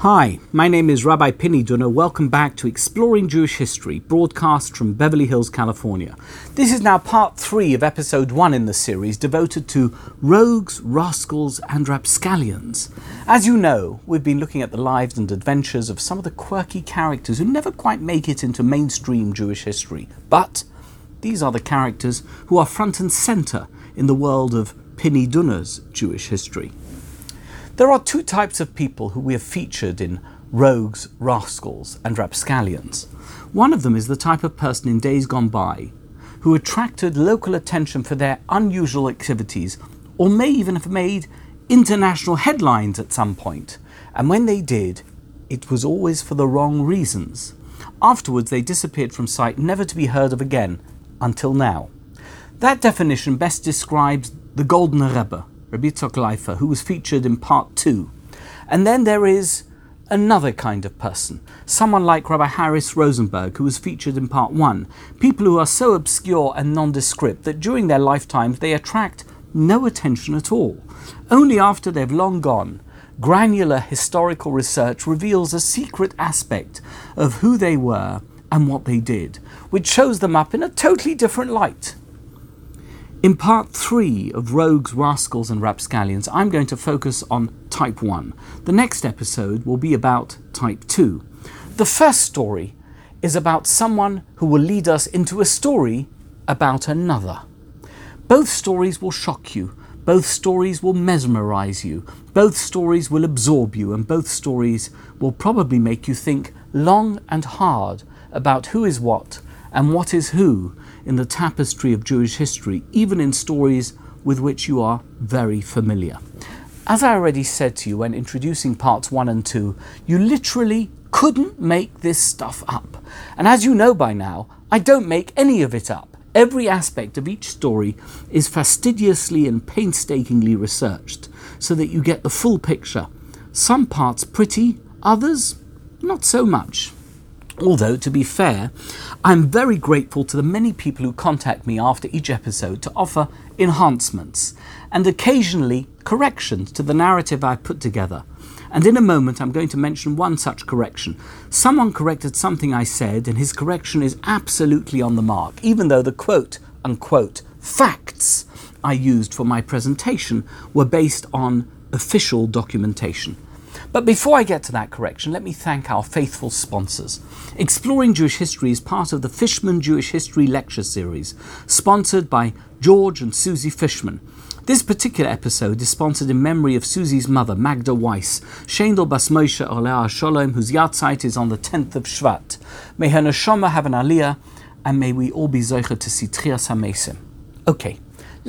Hi, my name is Rabbi Pini Dunner. Welcome back to Exploring Jewish History, broadcast from Beverly Hills, California. This is now part three of episode one in the series devoted to rogues, rascals, and rapscallions. As you know, we've been looking at the lives and adventures of some of the quirky characters who never quite make it into mainstream Jewish history. But these are the characters who are front and center in the world of Pini Dunner's Jewish history. There are two types of people who we have featured in Rogues, Rascals, and Rapscallions. One of them is the type of person in days gone by who attracted local attention for their unusual activities or may even have made international headlines at some point. And when they did, it was always for the wrong reasons. Afterwards, they disappeared from sight, never to be heard of again, until now. That definition best describes the Golden Rebbe, Rabbi Yitzhak Leifer, who was featured in part two. And then there is another kind of person, someone like Rabbi Harris Rosenberg, who was featured in part one. People who are so obscure and nondescript that during their lifetimes they attract no attention at all. Only after they've long gone, granular historical research reveals a secret aspect of who they were and what they did, which shows them up in a totally different light. In part three of Rogues, Rascals, and Rapscallions, I'm going to focus on Type 1. The next episode will be about Type 2. The first story is about someone who will lead us into a story about another. Both stories will shock you, both stories will mesmerize you, both stories will absorb you, and both stories will probably make you think long and hard about who is what and what is who in the tapestry of Jewish history, even in stories with which you are very familiar. As I already said to you when introducing parts one and two, you literally couldn't make this stuff up. And as you know by now, I don't make any of it up. Every aspect of each story is fastidiously and painstakingly researched so that you get the full picture. Some parts pretty, others not so much. Although, to be fair, I'm very grateful to the many people who contact me after each episode to offer enhancements and occasionally corrections to the narrative I've put together. And in a moment, I'm going to mention one such correction. Someone corrected something I said, and his correction is absolutely on the mark, even though the quote unquote facts I used for my presentation were based on official documentation. But before I get to that correction, let me thank our faithful sponsors. Exploring Jewish History is part of the Fishman Jewish History Lecture Series, sponsored by George and Susie Fishman. This particular episode is sponsored in memory of Susie's mother, Magda Weiss, Shendel Bas Moshe Olea Sholem, whose yahrzeit is on the 10th of Shvat. May her neshama have an aliyah, and may we all be zoicha to see Trias HaMesim. Okay,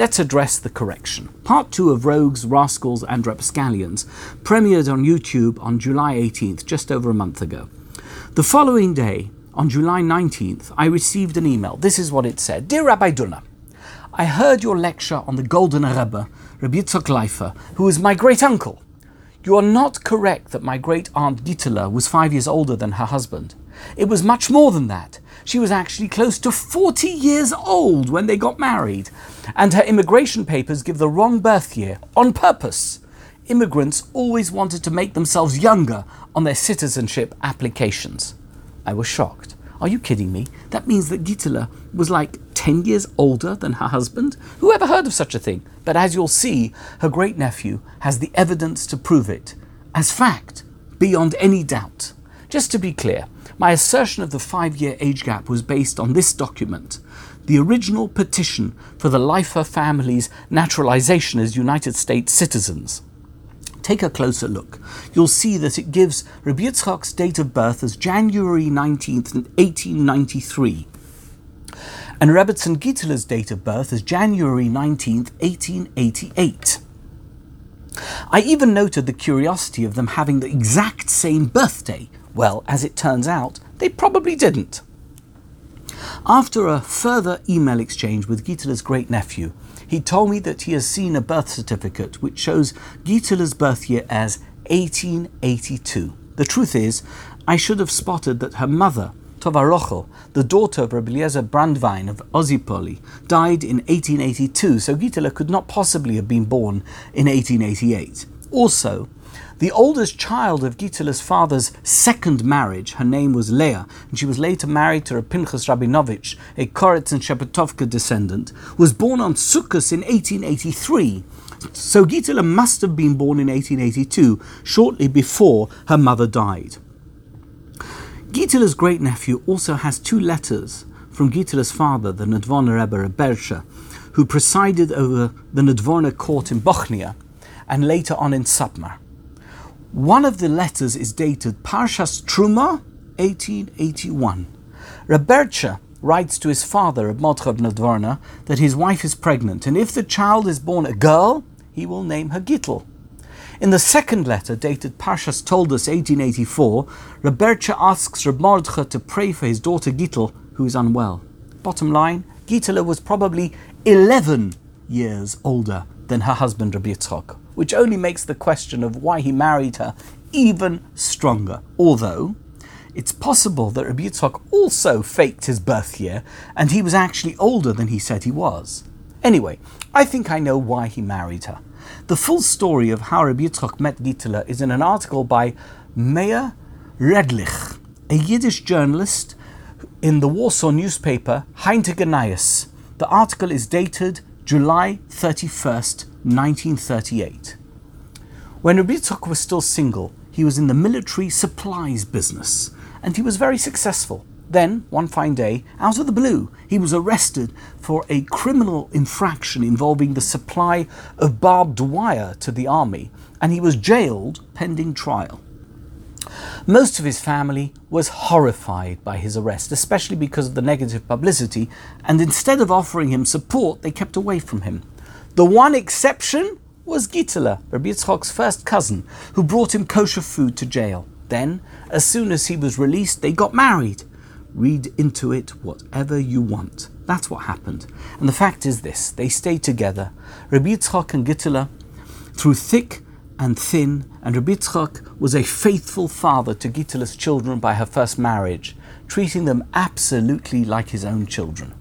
Let's address the correction. Part 2 of Rogues, Rascals and Rapscallions premiered on YouTube on July 18th, just over a month ago. The following day, on July 19th, I received an email. This is what it said Dear Rabbi Dunner, I heard your lecture on the Golden Rebbe, Rabbi Yitzhak Leifer, who is my great uncle. You are not correct that my great aunt Gitela was five years older than her husband. It was much more than that. She was actually close to 40 years old when they got married, and her immigration papers give the wrong birth year on purpose. Immigrants always wanted to make themselves younger on their citizenship applications. I was shocked. Are you kidding me? That means that Gitela was like 10 years older than her husband? Who ever heard of such a thing? But as you'll see, her great nephew has the evidence to prove it as fact, beyond any doubt. Just to be clear, my assertion of the five year age gap was based on this document, the original petition for the Leifer family's naturalization as United States citizens. Take a closer look. You'll see that it gives Rabbi date of birth as January 19th, 1893, and Rebbetzin Gitela's date of birth as January 19th, 1888. I even noted the curiosity of them having the exact same birthday. Well, as it turns out, they probably didn't. After a further email exchange with Gitela's great nephew, he told me that he has seen a birth certificate which shows Gitela's birth year as 1882. The truth is, I should have spotted that her mother, Tova Rochel, the daughter of Rabbi Eliezer Brandwein of Ozipoli, died in 1882, so Gitela could not possibly have been born in 1888. Also, The oldest child of Gitela's father's second marriage, her name was Leah, and she was later married to Pinchas Rabinovich, a Koretz and Shepetovka descendant, was born on Sukkot in 1883. So Gitela must have been born in 1882, shortly before her mother died. Gitela's great nephew also has two letters from Gitela's father, the Nadvorna Rebbe Rebbersha, who presided over the Nadvorna court in Bochnia and later on in Satmar. One of the letters is dated Parshas Truma, 1881. Rebbersha writes to his father, Modchab Nadvorna, that his wife is pregnant, and if the child is born a girl, he will name her Gittel. In the second letter, dated Parshas Toldos 1884, Rebbersha asks Reb to pray for his daughter Gittel, who is unwell. Bottom line, Gittel was probably 11 years older than her husband Rabbi Yitzchok, which only makes the question of why he married her even stronger. Although, it's possible that Rabbi also faked his birth year and he was actually older than he said he was. Anyway, I think I know why he married her. The full story of how Rabbi met Gitela is in an article by Meir Redlich, a Yiddish journalist in the Warsaw newspaper Heintige The article is dated July 31st, 1938. When Rabbi was still single, he was in the military supplies business, and he was very successful. Then, one fine day, out of the blue, he was arrested for a criminal infraction involving the supply of barbed wire to the army, and he was jailed pending trial. Most of his family was horrified by his arrest, especially because of the negative publicity, and instead of offering him support, they kept away from him. The one exception was Gitela, Rabbi Yitzchok's first cousin, who brought him kosher food to jail. Then, as soon as he was released, they got married. Read into it whatever you want. That's what happened. And the fact is this they stayed together. Rabbi Yitzchak and Gitela, through thick and thin, and Rabbi was a faithful father to Gitela's children by her first marriage, treating them absolutely like his own children.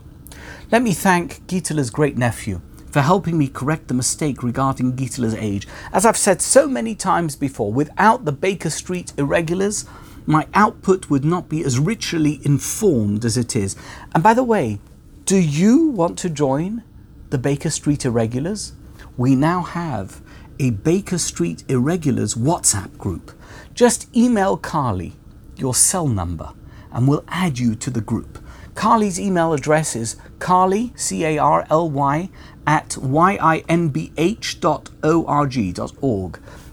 Let me thank Gitela's great nephew for helping me correct the mistake regarding Gitela's age. As I've said so many times before, without the Baker Street irregulars, my output would not be as richly informed as it is. And by the way, do you want to join the Baker Street Irregulars? We now have a Baker Street Irregulars WhatsApp group. Just email Carly your cell number and we'll add you to the group. Carly's email address is carly, C A R L Y, at yinbh.org.org.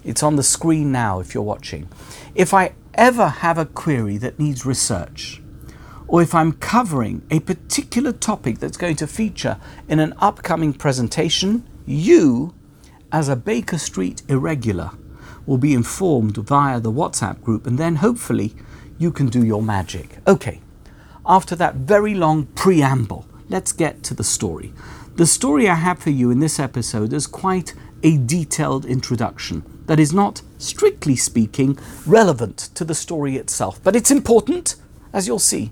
It's on the screen now if you're watching. If I ever have a query that needs research, or if I'm covering a particular topic that's going to feature in an upcoming presentation, you, as a Baker Street irregular, will be informed via the WhatsApp group, and then hopefully you can do your magic. Okay, after that very long preamble, let's get to the story. The story I have for you in this episode is quite a detailed introduction that is not, strictly speaking, relevant to the story itself, but it's important, as you'll see.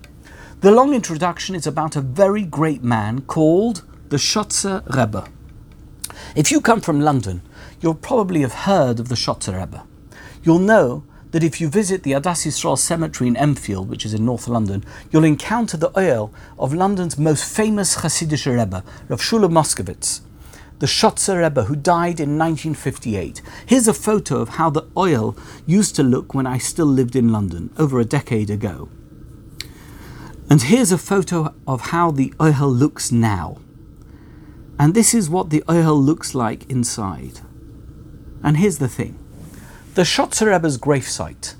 The long introduction is about a very great man called the Shotzer Rebbe. If you come from London, you'll probably have heard of the Shotzer Rebbe. You'll know that if you visit the Adass Yisrael Cemetery in Enfield, which is in North London, you'll encounter the ohel of London's most famous Hasidic Rebbe, Rav Shula Moskowitz the Shotzer Rebbe, who died in 1958. Here's a photo of how the ohel used to look when I still lived in London, over a decade ago. And here's a photo of how the ohel looks now. And this is what the ohel looks like inside. And here's the thing the Shotzer Rebbe's gravesite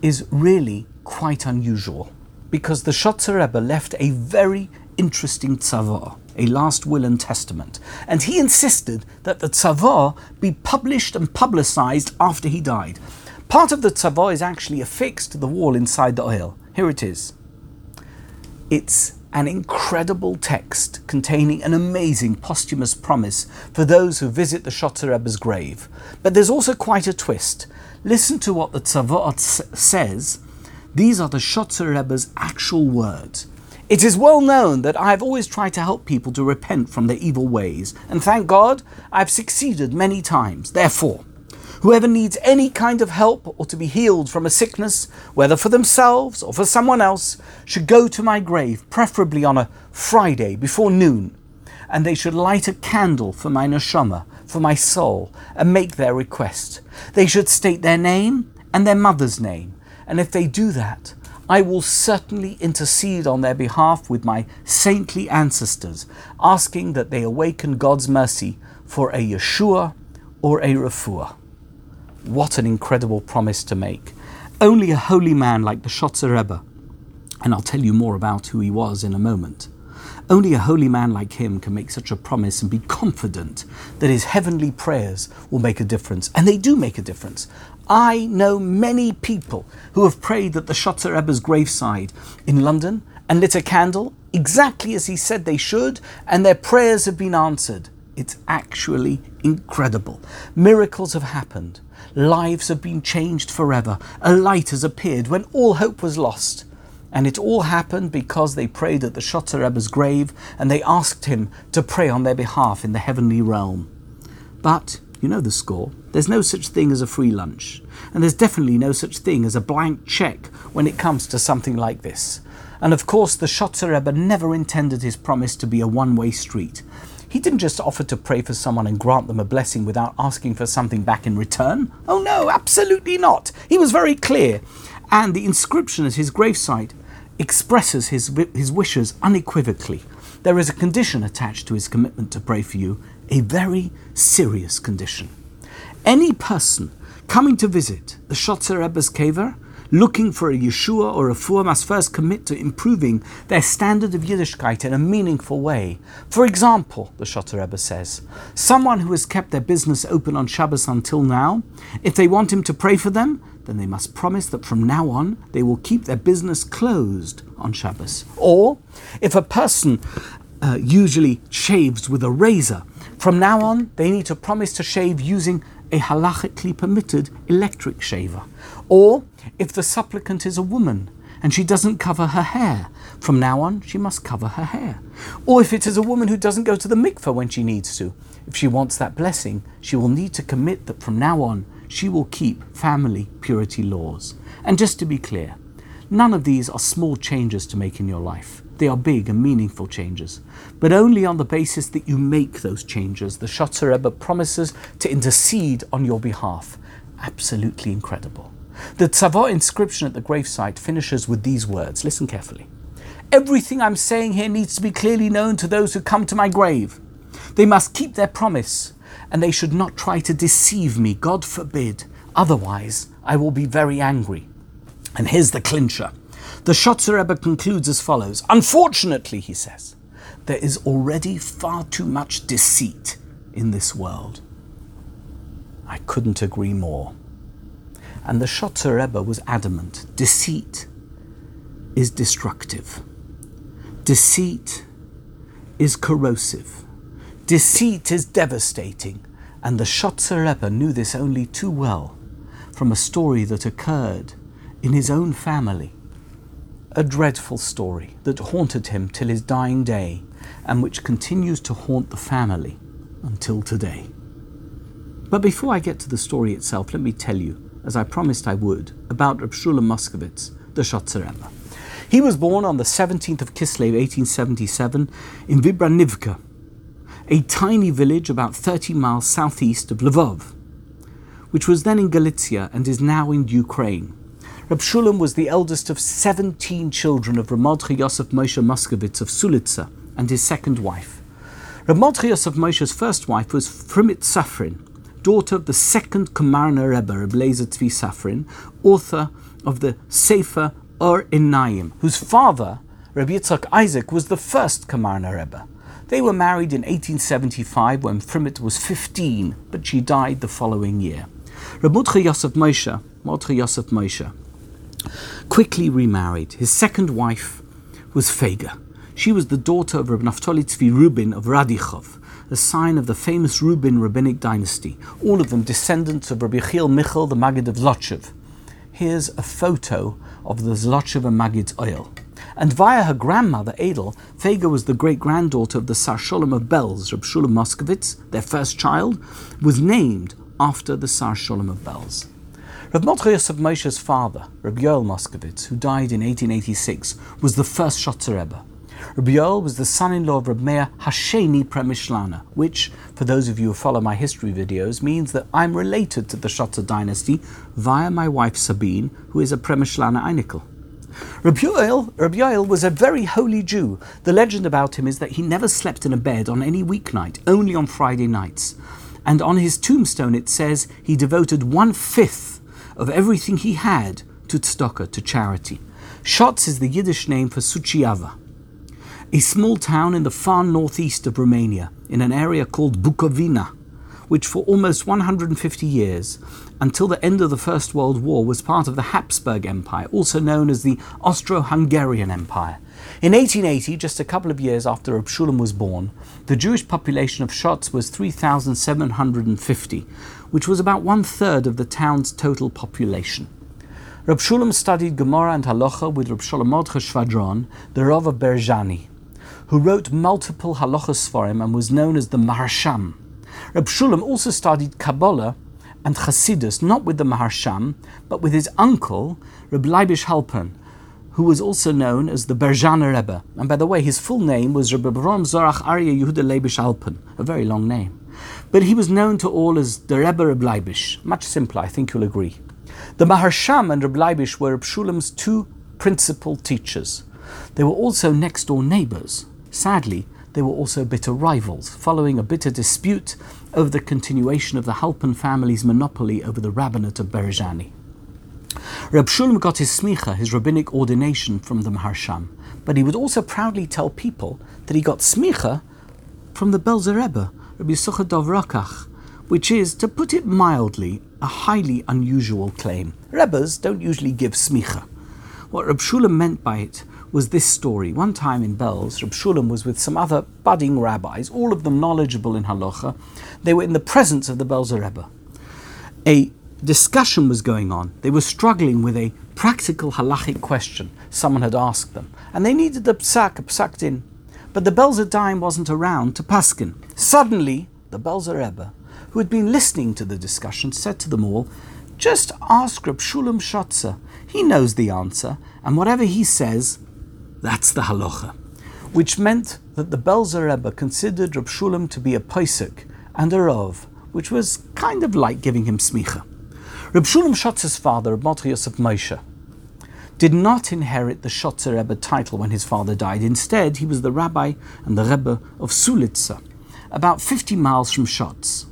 is really quite unusual because the Shotzer Rebbe left a very interesting tzavor a last will and testament, and he insisted that the tzavor be published and publicized after he died. Part of the tzavor is actually affixed to the wall inside the ohel. Here it is. It's an incredible text containing an amazing posthumous promise for those who visit the Shotzer Rebbe's grave. But there's also quite a twist. Listen to what the tzavor says. These are the Shotzer Rebbe's actual words. It is well known that I have always tried to help people to repent from their evil ways, and thank God I've succeeded many times. Therefore, Whoever needs any kind of help or to be healed from a sickness, whether for themselves or for someone else, should go to my grave, preferably on a Friday before noon, and they should light a candle for my neshama, for my soul, and make their request. They should state their name and their mother's name, and if they do that, I will certainly intercede on their behalf with my saintly ancestors, asking that they awaken God's mercy for a Yeshua or a Refuah. What an incredible promise to make. Only a holy man like the Shotzer Rebbe, and I'll tell you more about who he was in a moment, only a holy man like him can make such a promise and be confident that his heavenly prayers will make a difference. And they do make a difference. I know many people who have prayed at the Shotzer Rebbe's graveside in London and lit a candle exactly as he said they should, and their prayers have been answered. It's actually incredible. Miracles have happened. Lives have been changed forever. A light has appeared when all hope was lost. And it all happened because they prayed at the Shotzer Rebbe's grave and they asked him to pray on their behalf in the heavenly realm. But you know the score. There's no such thing as a free lunch. And there's definitely no such thing as a blank check when it comes to something like this. And of course, the Shotzer Rebbe never intended his promise to be a one way street. He didn't just offer to pray for someone and grant them a blessing without asking for something back in return. Oh no, absolutely not. He was very clear. And the inscription at his gravesite expresses his, his wishes unequivocally. There is a condition attached to his commitment to pray for you, a very serious condition. Any person coming to visit the Shotzer Rebbe's kever, looking for a Yeshua or a Fuah, must first commit to improving their standard of Yiddishkeit in a meaningful way. For example, the Shotzer Rebbe says, someone who has kept their business open on Shabbos until now, if they want him to pray for them, then they must promise that from now on they will keep their business closed on Shabbos. Or, if a person uh, usually shaves with a razor, from now on they need to promise to shave using a halachically permitted electric shaver. Or, if the supplicant is a woman and she doesn't cover her hair, from now on she must cover her hair. Or if it is a woman who doesn't go to the mikveh when she needs to, if she wants that blessing, she will need to commit that from now on she will keep family purity laws. And just to be clear, none of these are small changes to make in your life. They are big and meaningful changes, but only on the basis that you make those changes. The Shotzer Rebbe promises to intercede on your behalf. Absolutely incredible. The Tzavor inscription at the gravesite finishes with these words. Listen carefully. Everything I'm saying here needs to be clearly known to those who come to my grave. They must keep their promise and they should not try to deceive me, God forbid. Otherwise, I will be very angry. And here's the clincher. The Shotzer Rebbe concludes as follows Unfortunately, he says, there is already far too much deceit in this world. I couldn't agree more. And the Shotzer Rebbe was adamant deceit is destructive, deceit is corrosive. Deceit is devastating, and the Shotzer Rebbe knew this only too well from a story that occurred in his own family. A dreadful story that haunted him till his dying day and which continues to haunt the family until today. But before I get to the story itself, let me tell you, as I promised I would, about Reb Shlomo Moskowitz, the Shotzer He was born on the 17th of Kislev, 1877, in Vibranivka, a tiny village about 30 miles southeast of Lvov, which was then in Galicia and is now in Ukraine. Reb Shulam was the eldest of 17 children of Ramodchi Yosef Moshe Moskowitz of Sulitza and his second wife. Ramodchi Yosef Moshe's first wife was Frimit Safrin, daughter of the second Kamarna Rebbe, Reb Lezer Tzvi Safrin, author of the Sefer Ur Enayim, whose father, Reb Yitzhak Isaac, was the first Kamarna Rebbe. They were married in 1875 when Frimit was 15, but she died the following year. Reb Mordechai Yosef Moshe, Mordechai Yosef Moshe, quickly remarried. His second wife was Fega. She was the daughter of Reb Naftali Tzvi Rubin of Radichov, a sign of the famous Rubin rabbinic dynasty, all of them descendants of Rabbi Yechiel Michal, the Maggid of Zlotchev. Here's a photo of the Zlotchev and Maggid's ohel. And via her grandmother, Adel, Fega was the great granddaughter of the Sar Sholem of Belz, Reb Shulam Moskowitz, their first child, was named after the Sar Sholem of Belz. Rav Mordechai Yosef Moshe's father, Rabbi Yoel Moskovitz, who died in 1886, was the first Shotzer Rebbe. Rabbi Yoel was the son-in-law of Rabbi Meir Hasheni Premishlana, which, for those of you who follow my history videos, means that I'm related to the Shotzer dynasty via my wife Sabine, who is a Premishlana Einikel. Rabbi Yoel, Rabbi Yoel was a very holy Jew. The legend about him is that he never slept in a bed on any weeknight, only on Friday nights. And on his tombstone it says he devoted one fifth of everything he had to tzedakah, to charity. Shotz is the Yiddish name for Suceava, a small town in the far northeast of Romania, in an area called Bukovina, which for almost 150 years, until the end of the First World War, was part of the Habsburg Empire, also known as the Austro Hungarian Empire. In 1880, just a couple of years after Abshulam was born, the Jewish population of Shotz was 3,750, which was about one third of the town's total population. Rab Shulam studied Gemara and Halacha with Rab Sholem Mordechai Shvadron, the Rav of Berzhani who wrote multiple halachas for him and was known as the Maharsham. Reb Shulam also studied Kabbalah and Chasidus, not with the Maharsham, but with his uncle, Reb Leibish Halpern, who was also known as the Berzhaner Rebbe. And by the way, his full name was Reb Avram Zorach Arya Yehuda Leibish Halpern, a very long name. But he was known to all as the Rebbe Reb Leibish, much simpler, I think you'll agree. The Maharsham and Reb Leibish were Reb Shulam's two principal teachers. They were also next door neighbors. Sadly, they were also bitter rivals, following a bitter dispute over the continuation of the Halpern family's monopoly over the rabbinate of Berezhani. Reb Shulam got his smicha, his rabbinic ordination, from the Maharsham, but he would also proudly tell people that he got smicha from the Belzer Rebbe, Rabbi Yisachar Dov Rokeach, which is, to put it mildly, a highly unusual claim. Rebbes don't usually give smicha. What Reb Shulam meant by it was this story. One time in Belz, Reb Shulam was with some other budding rabbis, all of them knowledgeable in halacha. They were in the presence of the Belzer Rebbe. A discussion was going on. They were struggling with a practical halachic question someone had asked them, and they needed a psak, a psak din. But the Belzer Daim wasn't around to paskin. Suddenly, the Belzer Rebbe, who had been listening to the discussion, said to them all, just ask Reb Shulam Shotzer. He knows the answer, and whatever he says, that's the halacha. Which meant that the Belzer Rebbe considered Reb Shulam to be a Pesach and a Rav, which was kind of like giving him smicha. Reb Shulam Shotzer's father, Mordechai Yosef Moshe, did not inherit the Shotzer Rebbe title when his father died. Instead, he was the rabbi and the Rebbe of Sulitza, about 50 miles from Shotz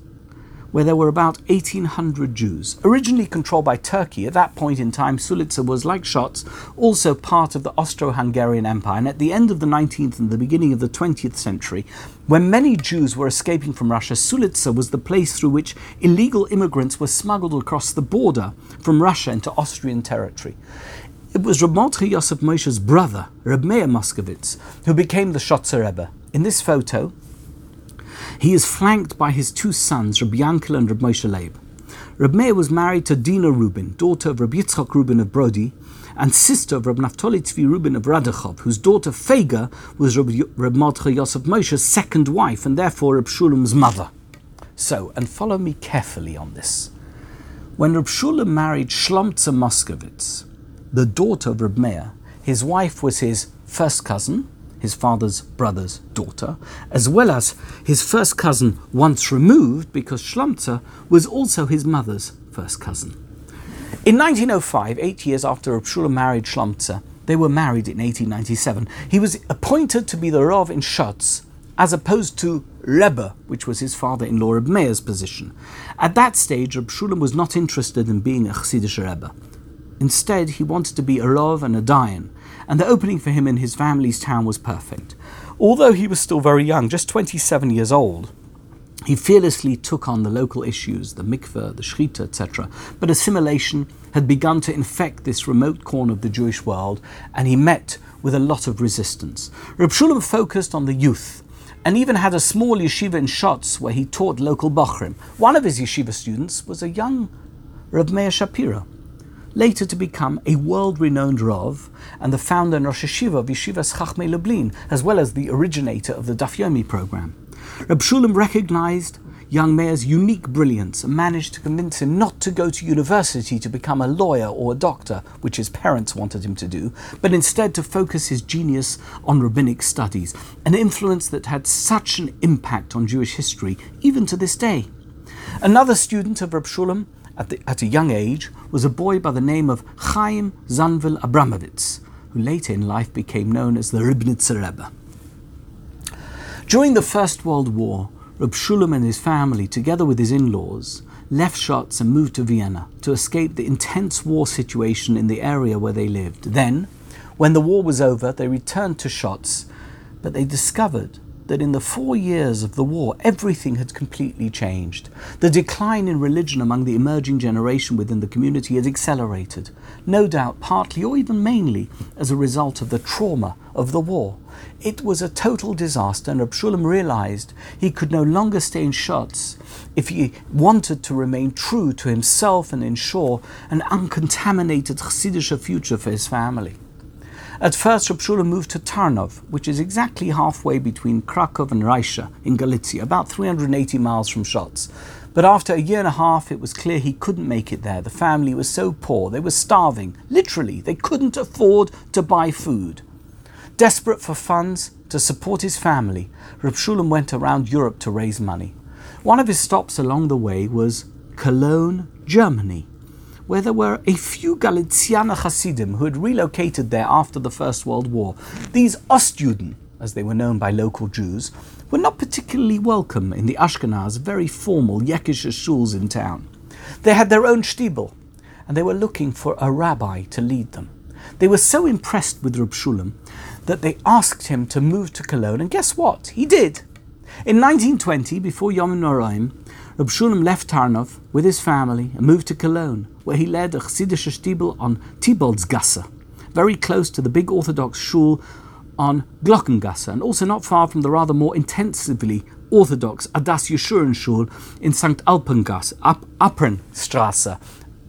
where there were about 1,800 Jews. Originally controlled by Turkey, at that point in time, Sulitza was, like Shotz, also part of the Austro Hungarian Empire. And at the end of the 19th and the beginning of the 20th century, when many Jews were escaping from Russia, Sulitza was the place through which illegal immigrants were smuggled across the border from Russia into Austrian territory. It was Reb Yosef Moshe's brother, Reb Meir who became the Shotzer Rebbe. In this photo, he is flanked by his two sons, Rabbi Yankel and Rabbi Moshe Leib. Reb Meir was married to Dina Rubin, daughter of Rabbi Yitzchak Rubin of Brody, and sister of Rabbi Naftali Tzvi Rubin of Radachov, whose daughter Fega was Reb, Reb Mordechai Yosef Moshe's second wife and therefore Reb Shulam's mother. So, and follow me carefully on this. When Reb Shulam married Shlomtza Moskovitz, the daughter of Reb Meir, his wife was his first cousin, his father's brother's daughter, as well as his first cousin once removed because Shlomtza was also his mother's first cousin. In 1905, eight years after Abshula married Shlomtza, they were married in 1897. He was appointed to be the Rav in Shotz, as opposed to Rebbe, which was his father-in-law Reb Meir's position. At that stage, Reb Shulam was not interested in being a Chassidish Rebbe. Instead, he wanted to be a Rav and a Dayan, and the opening for him in his family's town was perfect. Although he was still very young, just 27 years old, he fearlessly took on the local issues, the mikveh, the shechita, etc. But assimilation had begun to infect this remote corner of the Jewish world, and he met with a lot of resistance. Reb Shulam focused on the youth, and even had a small yeshiva in Shotz where he taught local Bachrim. One of his yeshiva students was a young Reb Meir Shapiro later to become a world-renowned Rav and the founder and Rosh Hashiva of Yeshivas Chachmei Lublin, as well as the originator of the Daf Yomi program. Reb Shulam recognized young Meir's unique brilliance and managed to convince him not to go to university to become a lawyer or a doctor, which his parents wanted him to do, but instead to focus his genius on rabbinic studies, an influence that had such an impact on Jewish history even to this day. Another student of Reb Shulam at, the, at a young age was a boy by the name of Chaim Zanvil Abramovitz, who later in life became known as the Ribnitzer Rebbe. During the First World War, Reb Shulam and his family, together with his in-laws, left Schotz and moved to Vienna to escape the intense war situation in the area where they lived. Then, when the war was over, they returned to Schotz, but they discovered that in the four years of the war, everything had completely changed. The decline in religion among the emerging generation within the community had accelerated, no doubt partly or even mainly as a result of the trauma of the war. It was a total disaster, and Abshulam realized he could no longer stay in Schotz if he wanted to remain true to himself and ensure an uncontaminated Chassidish future for his family. At first, Reb moved to Tarnov, which is exactly halfway between Krakow and Rajsha in Galicia, about 380 miles from Schotz. But after a year and a half, it was clear he couldn't make it there. The family was so poor, they were starving. Literally, they couldn't afford to buy food. Desperate for funds to support his family, Reb went around Europe to raise money. One of his stops along the way was Cologne, Germany where there were a few Galiciana Hasidim who had relocated there after the First World War. These Ostjuden, as they were known by local Jews, were not particularly welcome in the Ashkenaz, very formal Yekische shuls in town. They had their own shtibel, and they were looking for a rabbi to lead them. They were so impressed with Reb Shulam that they asked him to move to Cologne, and guess what? He did. In 1920, before Yom Noraim, Reb Shulam left Tarnov with his family and moved to Cologne, where he led a Chassidish shtibel on Tiboldsgasse, very close to the big Orthodox shul on Glockengasse, and also not far from the rather more intensively Orthodox Adas Yeshurun shul in St. Alpengasse, Up, Apprenstrasse.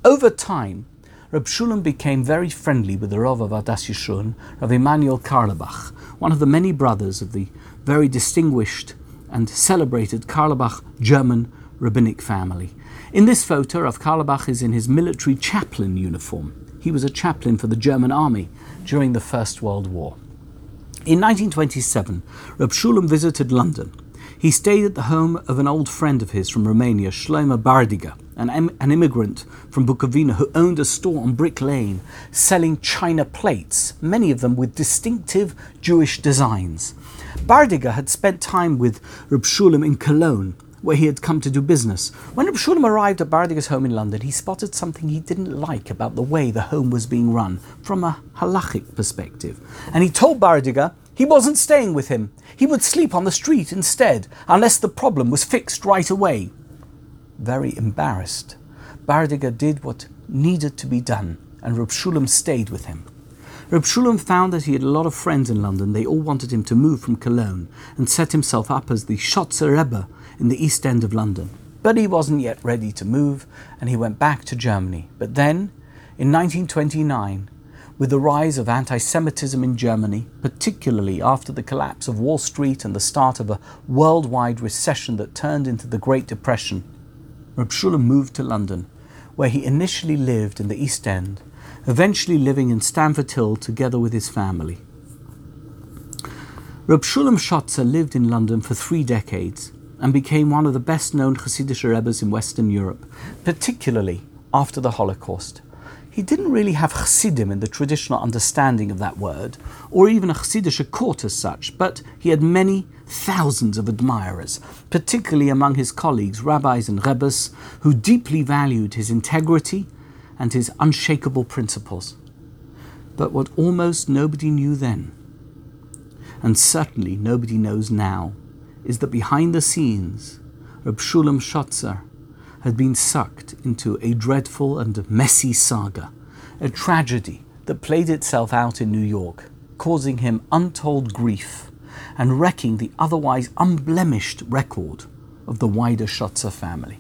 Over time, Reb Shulam became very friendly with the Rav of Adas Yeshurun, Rav Emanuel Carlebach, one of the many brothers of the very distinguished and celebrated Carlebach German rabbinic family. In this photo, Rav Carlebach is in his military chaplain uniform. He was a chaplain for the German army during the First World War. In 1927, Reb Shulam visited London. He stayed at the home of an old friend of his from Romania, Shlomo Bardiga, an, an immigrant from Bukovina who owned a store on Brick Lane selling china plates, many of them with distinctive Jewish designs. Bardiga had spent time with Reb Shulam in Cologne where he had come to do business. When Reb arrived at Bardiga's home in London, he spotted something he didn't like about the way the home was being run from a halachic perspective. And he told Bardiga he wasn't staying with him. He would sleep on the street instead, unless the problem was fixed right away. Very embarrassed, Bardiga did what needed to be done, and Reb stayed with him. Reb Shulam found that he had a lot of friends in London. They all wanted him to move from Cologne and set himself up as the Schotzer Rebbe in the East End of London. But he wasn't yet ready to move, and he went back to Germany. But then, in 1929, with the rise of anti Semitism in Germany, particularly after the collapse of Wall Street and the start of a worldwide recession that turned into the Great Depression, Reb Shulam moved to London, where he initially lived in the East End, eventually living in Stamford Hill together with his family. Reb Shulam Schotzer lived in London for three decades and became one of the best known Hasidic Rebbes in Western Europe, particularly after the Holocaust. He didn't really have Chassidim in the traditional understanding of that word, or even a Chassidic court as such, but he had many thousands of admirers, particularly among his colleagues, rabbis and rebbes, who deeply valued his integrity and his unshakable principles. But what almost nobody knew then, and certainly nobody knows now, is that behind the scenes, Reb Shulam Schotzer had been sucked into a dreadful and messy saga, a tragedy that played itself out in New York, causing him untold grief and wrecking the otherwise unblemished record of the wider Schotzer family.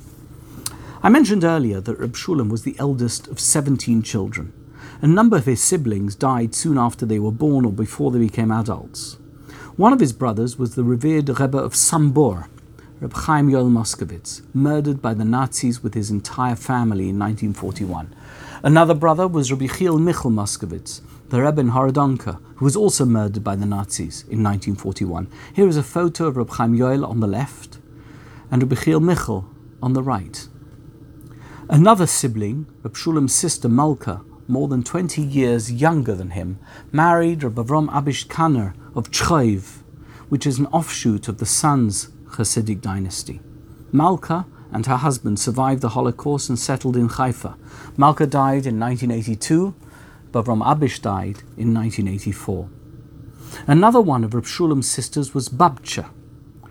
I mentioned earlier that Reb Shulam was the eldest of 17 children. A number of his siblings died soon after they were born or before they became adults. One of his brothers was the revered Rebbe of Sambor, Reb Chaim Yoel Moskowitz, murdered by the Nazis with his entire family in 1941. Another brother was Rabbi Chiel Michal Moskowitz, the Rebbe in Horodonka, who was also murdered by the Nazis in 1941. Here is a photo of Reb Chaim Yoel on the left and Rabbi Chiel Michal on the right. Another sibling, Reb Shulam's sister Malka, more than 20 years younger than him, married Reb Avram Abish Kanner of Chayv, which is an offshoot of the Sanz Hasidic dynasty. Malka and her husband survived the Holocaust and settled in Haifa. Malka died in 1982, Bavram Abish died in 1984. Another one of Reb Shulam's sisters was Babcha.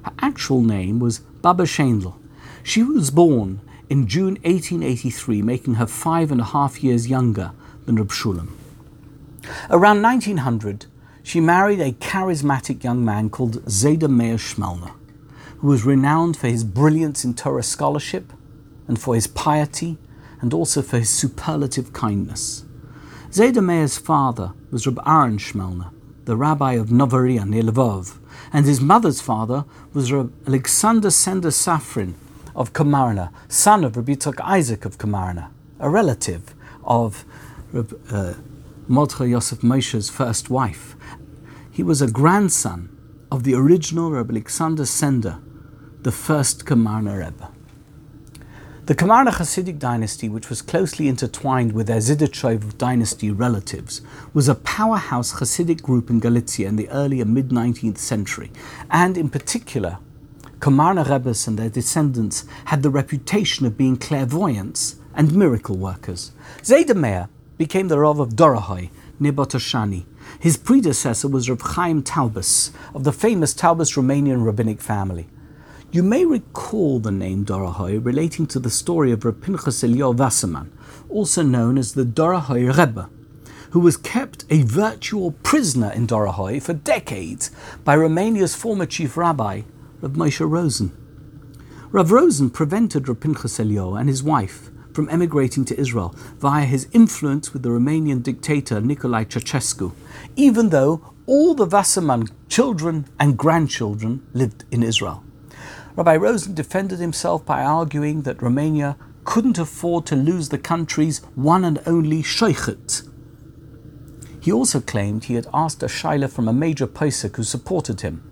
Her actual name was Baba Shendel. She was born in June 1883, making her five and a half years younger than Reb Shulam. Around 1900, she married a charismatic young man called Zayda Meir Shmelner, who was renowned for his brilliance in Torah scholarship and for his piety and also for his superlative kindness. Zayda Meir's father was Reb Aaron Schmelner, the rabbi of Novaria near Lvov, and his mother's father was Reb Alexander Sender Safrin of Kamarna, son of Rabbi Yitzchak Isaac of Kamarna, a relative of Reb, uh, Yosef Moshe's first wife. He was a grandson of the original Reb Alexander Sender, the first Kamarna Rebbe. The Kamarna Hasidic dynasty, which was closely intertwined with their Zidichov dynasty relatives, was a powerhouse Hasidic group in Galicia in the early and mid 19th century, and in particular, Kamarna Rebbes and their descendants had the reputation of being clairvoyants and miracle workers. Zayda became the Rav of Dorohoi, near Botoshani. His predecessor was Rav Chaim Talbus, of the famous Talbus Romanian rabbinic family. You may recall the name Dorohoi relating to the story of Rav Pinchas Elio Wasserman, also known as the Dorohoi Rebbe, who was kept a virtual prisoner in Dorohoi for decades by Romania's former chief rabbi, Rav Moshe Rosen. Rav Rosen prevented Rav Pinchas Elio and his wife from emigrating to Israel via his influence with the Romanian dictator Nicolae Ceausescu, even though all the Wasserman children and grandchildren lived in Israel. Rabbi Rosen defended himself by arguing that Romania couldn't afford to lose the country's one and only sheikhet. He also claimed he had asked a shaila from a major posek who supported him.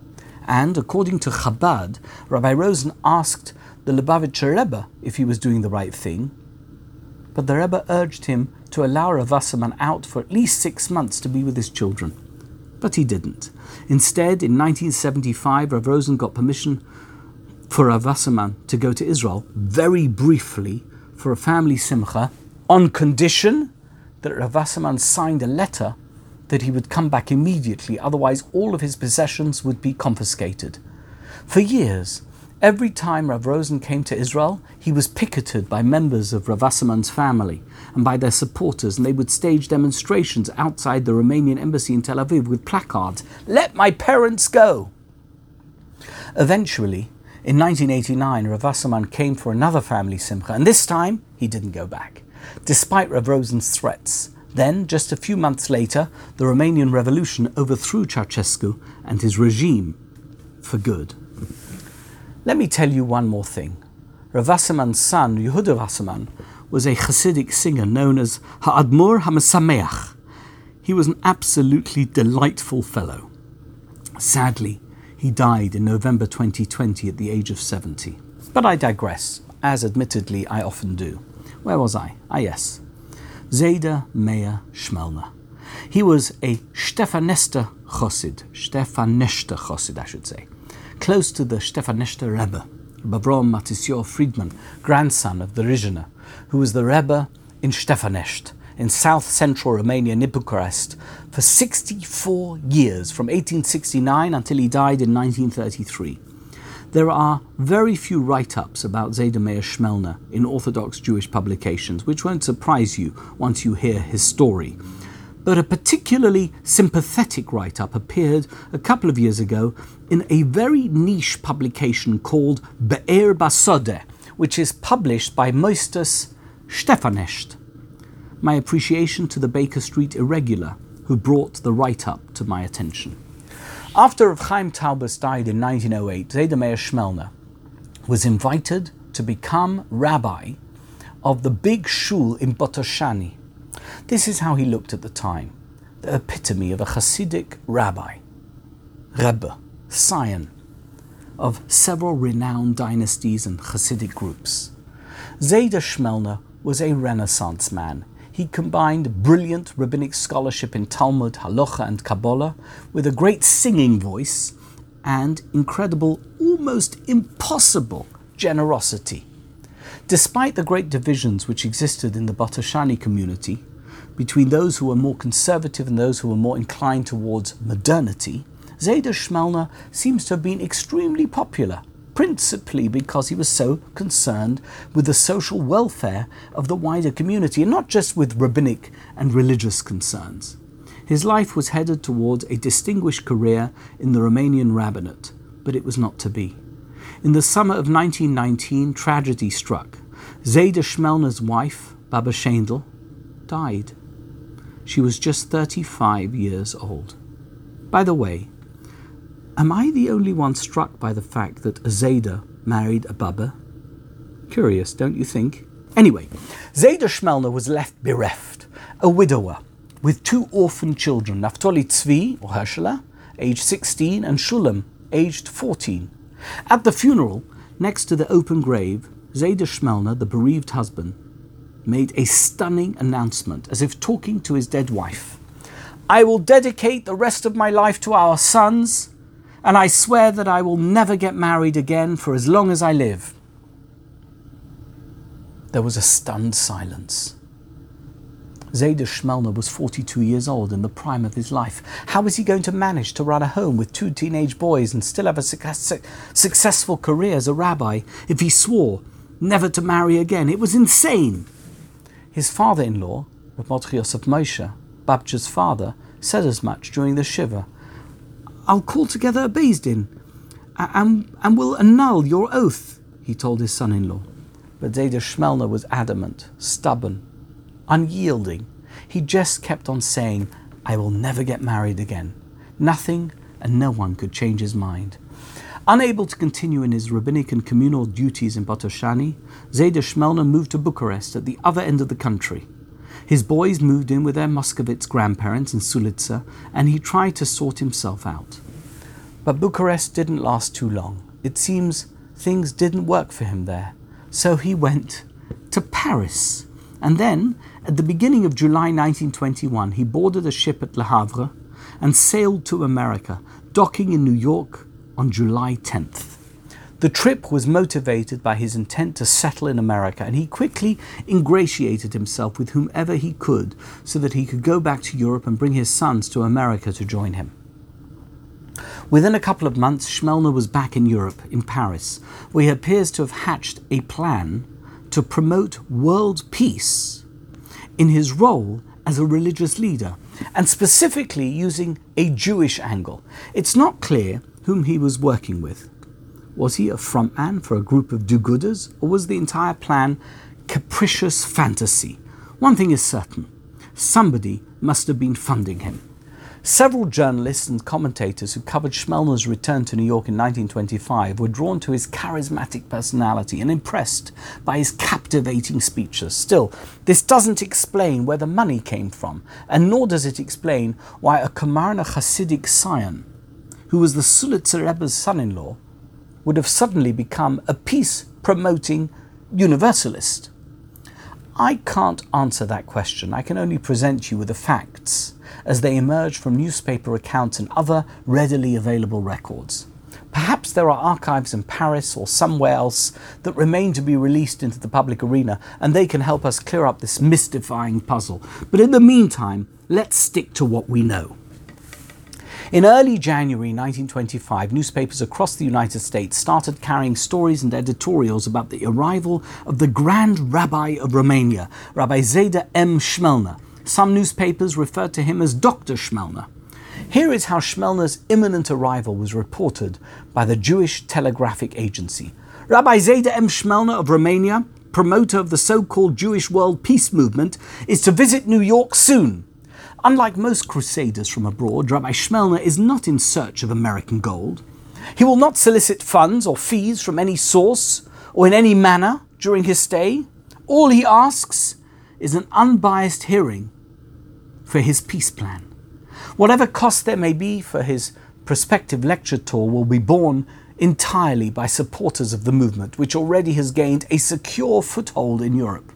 And according to Chabad, Rabbi Rosen asked the Lubavitcher Rebbe if he was doing the right thing, but the Rebbe urged him to allow Rav Wasserman out for at least six months to be with his children. But he didn't. Instead, in 1975, Rav Rosen got permission for Rav Wasserman to go to Israel very briefly for a family simcha on condition that Rav Wasserman signed a letter that he would come back immediately, otherwise, all of his possessions would be confiscated. For years, every time Rav Rosen came to Israel, he was picketed by members of Rav Wasserman's family and by their supporters, and they would stage demonstrations outside the Romanian embassy in Tel Aviv with placards Let my parents go! Eventually, in 1989, Rav Wasserman came for another family simcha, and this time he didn't go back, despite Rav Rosen's threats. Then, just a few months later, the Romanian Revolution overthrew Ceausescu and his regime for good. Let me tell you one more thing. Rav Wasserman's son, Yehuda Wasserman, was a Hasidic singer known as Ha'admor HaMesameach. He was an absolutely delightful fellow. Sadly, he died in November 2020 at the age of 70. But I digress, as admittedly I often do. Where was I? Ah, yes. Zayda Meir Schmelner. He was a Stefanester Chosid, Stefanester Chosid, I should say, close to the Stefanester Rebbe, Babrom Matisyo Friedman, grandson of the Rizhiner, who was the Rebbe in Stefanest, in south central Romania, near Bucharest, for 64 years, from 1869 until he died in 1933. There are very few write ups about Zayda Meir Shmelner in Orthodox Jewish publications, which won't surprise you once you hear his story. But a particularly sympathetic write up appeared a couple of years ago in a very niche publication called Be'er Basode, which is published by Moistus Stefanest. My appreciation to the Baker Street Irregular, who brought the write up to my attention. After Chaim Talbus died in 1908, Zayda Meir Shmelner was invited to become rabbi of the big shul in Botoshani. This is how he looked at the time the epitome of a Hasidic rabbi, Rebbe, scion of several renowned dynasties and Hasidic groups. Zayda Shmelner was a Renaissance man. He combined brilliant rabbinic scholarship in Talmud, Halacha, and Kabbalah with a great singing voice and incredible, almost impossible generosity. Despite the great divisions which existed in the Botoshani community, between those who were more conservative and those who were more inclined towards modernity, Zayda Schmelner seems to have been extremely popular, principally because he was so concerned with the social welfare of the wider community and not just with rabbinic and religious concerns. His life was headed towards a distinguished career in the Romanian rabbinate, but it was not to be. In the summer of 1919, tragedy struck. Zayda Schmelner's wife, Baba Shendel, died. She was just 35 years old. By the way, am I the only one struck by the fact that Zayda married a Baba? Curious, don't you think? Anyway, Zayda Shmelner was left bereft, a widower, with two orphan children, Naftali Tzvi, or Hershela, aged 16, and Shulam, aged 14. At the funeral, next to the open grave, Zayda Shmelner, the bereaved husband, made a stunning announcement as if talking to his dead wife. I will dedicate the rest of my life to our sons, and I swear that I will never get married again for as long as I live. There was a stunned silence. Zayda Shmelner was 42 years old in the prime of his life. How was he going to manage to run a home with two teenage boys and still have a success- successful career as a rabbi if he swore never to marry again? It was insane. His father in law, Rav Yosef Moshe, Babcha's father, said as much during the Shiva. I'll call together a Din and, and will annul your oath, he told his son in law. But Zayda Shmelner was adamant, stubborn, unyielding. He just kept on saying, I will never get married again. Nothing and no one could change his mind. Unable to continue in his rabbinic and communal duties in Botoshani, Zayda Shmelner moved to Bucharest at the other end of the country. His boys moved in with their Muscovitz grandparents in Sulitsa, and he tried to sort himself out. But Bucharest didn't last too long. It seems things didn't work for him there, so he went to Paris. And then, at the beginning of July 1921, he boarded a ship at Le Havre and sailed to America, docking in New York on July 10th. The trip was motivated by his intent to settle in America, and he quickly ingratiated himself with whomever he could so that he could go back to Europe and bring his sons to America to join him. Within a couple of months, Shmelner was back in Europe, in Paris, where he appears to have hatched a plan to promote world peace in his role as a religious leader, and specifically using a Jewish angle. It's not clear whom he was working with. Was he a frontman for a group of do gooders, or was the entire plan capricious fantasy? One thing is certain somebody must have been funding him. Several journalists and commentators who covered Shmelner's return to New York in 1925 were drawn to his charismatic personality and impressed by his captivating speeches. Still, this doesn't explain where the money came from, and nor does it explain why a Kamarna Hasidic scion, who was the Sulitzer Rebbe's son in law, would have suddenly become a peace promoting universalist. I can't answer that question. I can only present you with the facts as they emerge from newspaper accounts and other readily available records. Perhaps there are archives in Paris or somewhere else that remain to be released into the public arena, and they can help us clear up this mystifying puzzle. But in the meantime, let's stick to what we know. In early January 1925, newspapers across the United States started carrying stories and editorials about the arrival of the Grand Rabbi of Romania, Rabbi Zayda M. Schmelner. Some newspapers referred to him as Dr. Schmelner. Here is how Schmelner's imminent arrival was reported by the Jewish Telegraphic Agency. Rabbi Zayda M. Schmelner of Romania, promoter of the so called Jewish World Peace Movement, is to visit New York soon. Unlike most crusaders from abroad, Rabbi Shmelner is not in search of American gold. He will not solicit funds or fees from any source or in any manner during his stay. All he asks is an unbiased hearing for his peace plan. Whatever cost there may be for his prospective lecture tour will be borne entirely by supporters of the movement, which already has gained a secure foothold in Europe.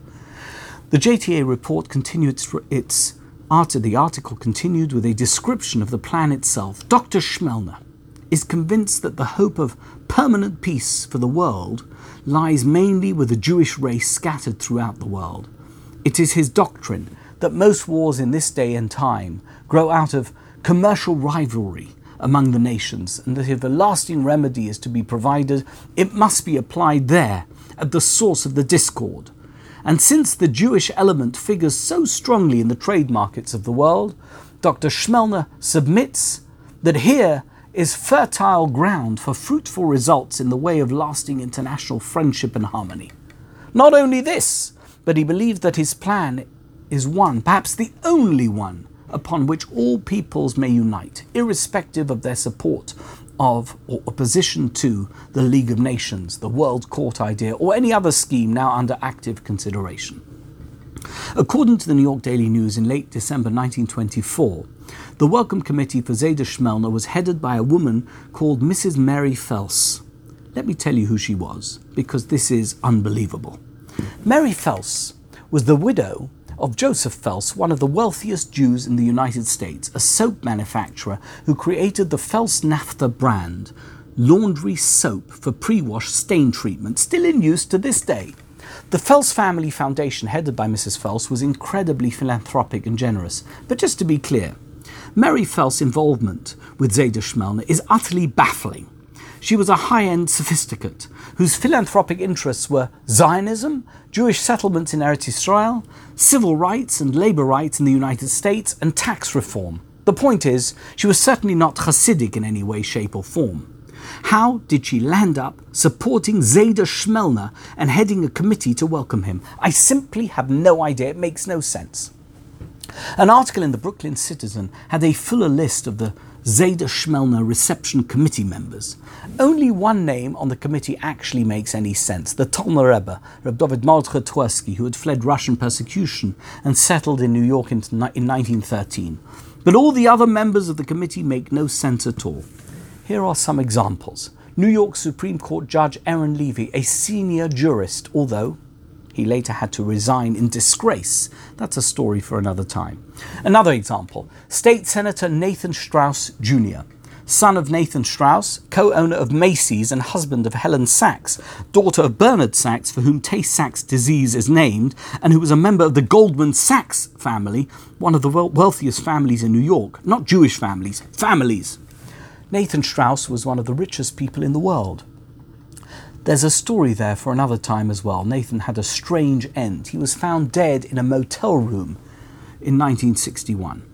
The JTA report continued its after the article continued with a description of the plan itself. Dr. Schmelner is convinced that the hope of permanent peace for the world lies mainly with the Jewish race scattered throughout the world. It is his doctrine that most wars in this day and time grow out of commercial rivalry among the nations, and that if a lasting remedy is to be provided, it must be applied there, at the source of the discord. And since the Jewish element figures so strongly in the trade markets of the world, Dr. Schmelner submits that here is fertile ground for fruitful results in the way of lasting international friendship and harmony. Not only this, but he believes that his plan is one, perhaps the only one, upon which all peoples may unite, irrespective of their support of or opposition to the League of Nations, the World Court idea, or any other scheme now under active consideration. According to the New York Daily News in late December 1924, the Welcome Committee for Zayda Schmelner was headed by a woman called Mrs. Mary Fels. Let me tell you who she was, because this is unbelievable. Mary Fels was the widow of Joseph Fels, one of the wealthiest Jews in the United States, a soap manufacturer who created the Fels Naphtha brand, laundry soap for pre wash stain treatment, still in use to this day. The Fels Family Foundation, headed by Mrs. Fels, was incredibly philanthropic and generous. But just to be clear, Mary Fels' involvement with Zayda Schmelner is utterly baffling. She was a high end sophisticate whose philanthropic interests were Zionism, Jewish settlements in Eretz Israel, civil rights and labor rights in the United States, and tax reform. The point is, she was certainly not Hasidic in any way, shape, or form. How did she land up supporting Zayda Schmelner and heading a committee to welcome him? I simply have no idea. It makes no sense. An article in the Brooklyn Citizen had a fuller list of the Zayda Schmelner reception committee members. Only one name on the committee actually makes any sense the Tolner Rebbe, Reb David Mordechai who had fled Russian persecution and settled in New York in, in 1913. But all the other members of the committee make no sense at all. Here are some examples. New York Supreme Court Judge Aaron Levy, a senior jurist, although he later had to resign in disgrace. That's a story for another time. Another example State Senator Nathan Straus Jr., son of Nathan Straus, co owner of Macy's and husband of Helen Sachs, daughter of Bernard Sachs, for whom Tay Sachs disease is named, and who was a member of the Goldman Sachs family, one of the wealthiest families in New York. Not Jewish families, families. Nathan Straus was one of the richest people in the world. There's a story there for another time as well. Nathan had a strange end. He was found dead in a motel room in 1961.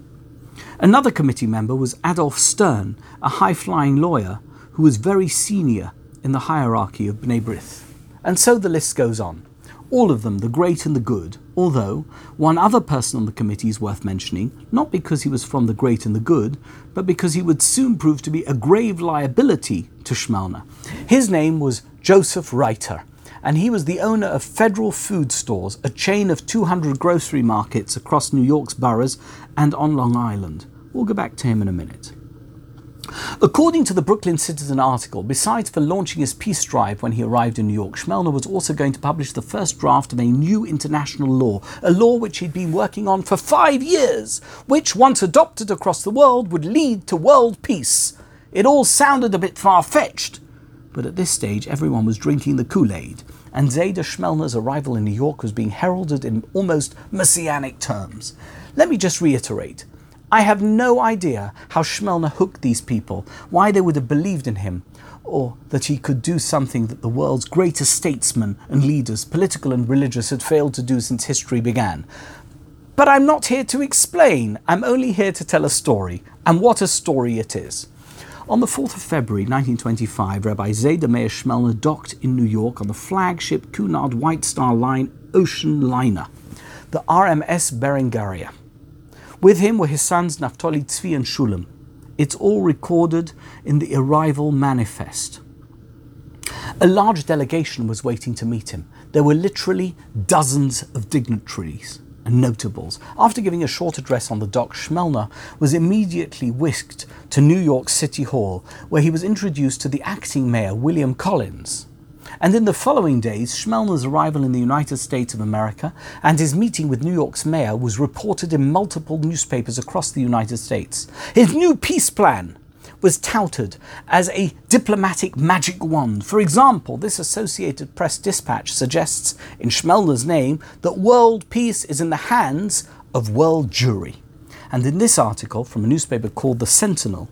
Another committee member was Adolf Stern, a high flying lawyer who was very senior in the hierarchy of Bnei B'rith. And so the list goes on. All of them, the great and the good, although one other person on the committee is worth mentioning, not because he was from the great and the good, but because he would soon prove to be a grave liability to Schmelner. His name was Joseph Reiter, and he was the owner of Federal Food Stores, a chain of 200 grocery markets across New York's boroughs and on Long Island. We'll go back to him in a minute. According to the Brooklyn Citizen article, besides for launching his peace drive when he arrived in New York, Schmelner was also going to publish the first draft of a new international law, a law which he'd been working on for five years, which, once adopted across the world, would lead to world peace. It all sounded a bit far fetched, but at this stage everyone was drinking the Kool Aid, and Zayda Schmelner's arrival in New York was being heralded in almost messianic terms. Let me just reiterate. I have no idea how Schmelner hooked these people, why they would have believed in him, or that he could do something that the world's greatest statesmen and leaders, political and religious, had failed to do since history began. But I'm not here to explain, I'm only here to tell a story, and what a story it is. On the 4th of February 1925, Rabbi Zayda Meir Schmelner docked in New York on the flagship Cunard White Star Line ocean liner, the RMS Berengaria. With him were his sons Naftali Tzvi and Shulam. It's all recorded in the arrival manifest. A large delegation was waiting to meet him. There were literally dozens of dignitaries and notables. After giving a short address on the dock, Schmelner was immediately whisked to New York City Hall, where he was introduced to the acting mayor, William Collins. And in the following days, Schmelner's arrival in the United States of America and his meeting with New York's mayor was reported in multiple newspapers across the United States. His new peace plan was touted as a diplomatic magic wand. For example, this Associated Press dispatch suggests in Schmelner's name that world peace is in the hands of world Jewry. And in this article from a newspaper called The Sentinel,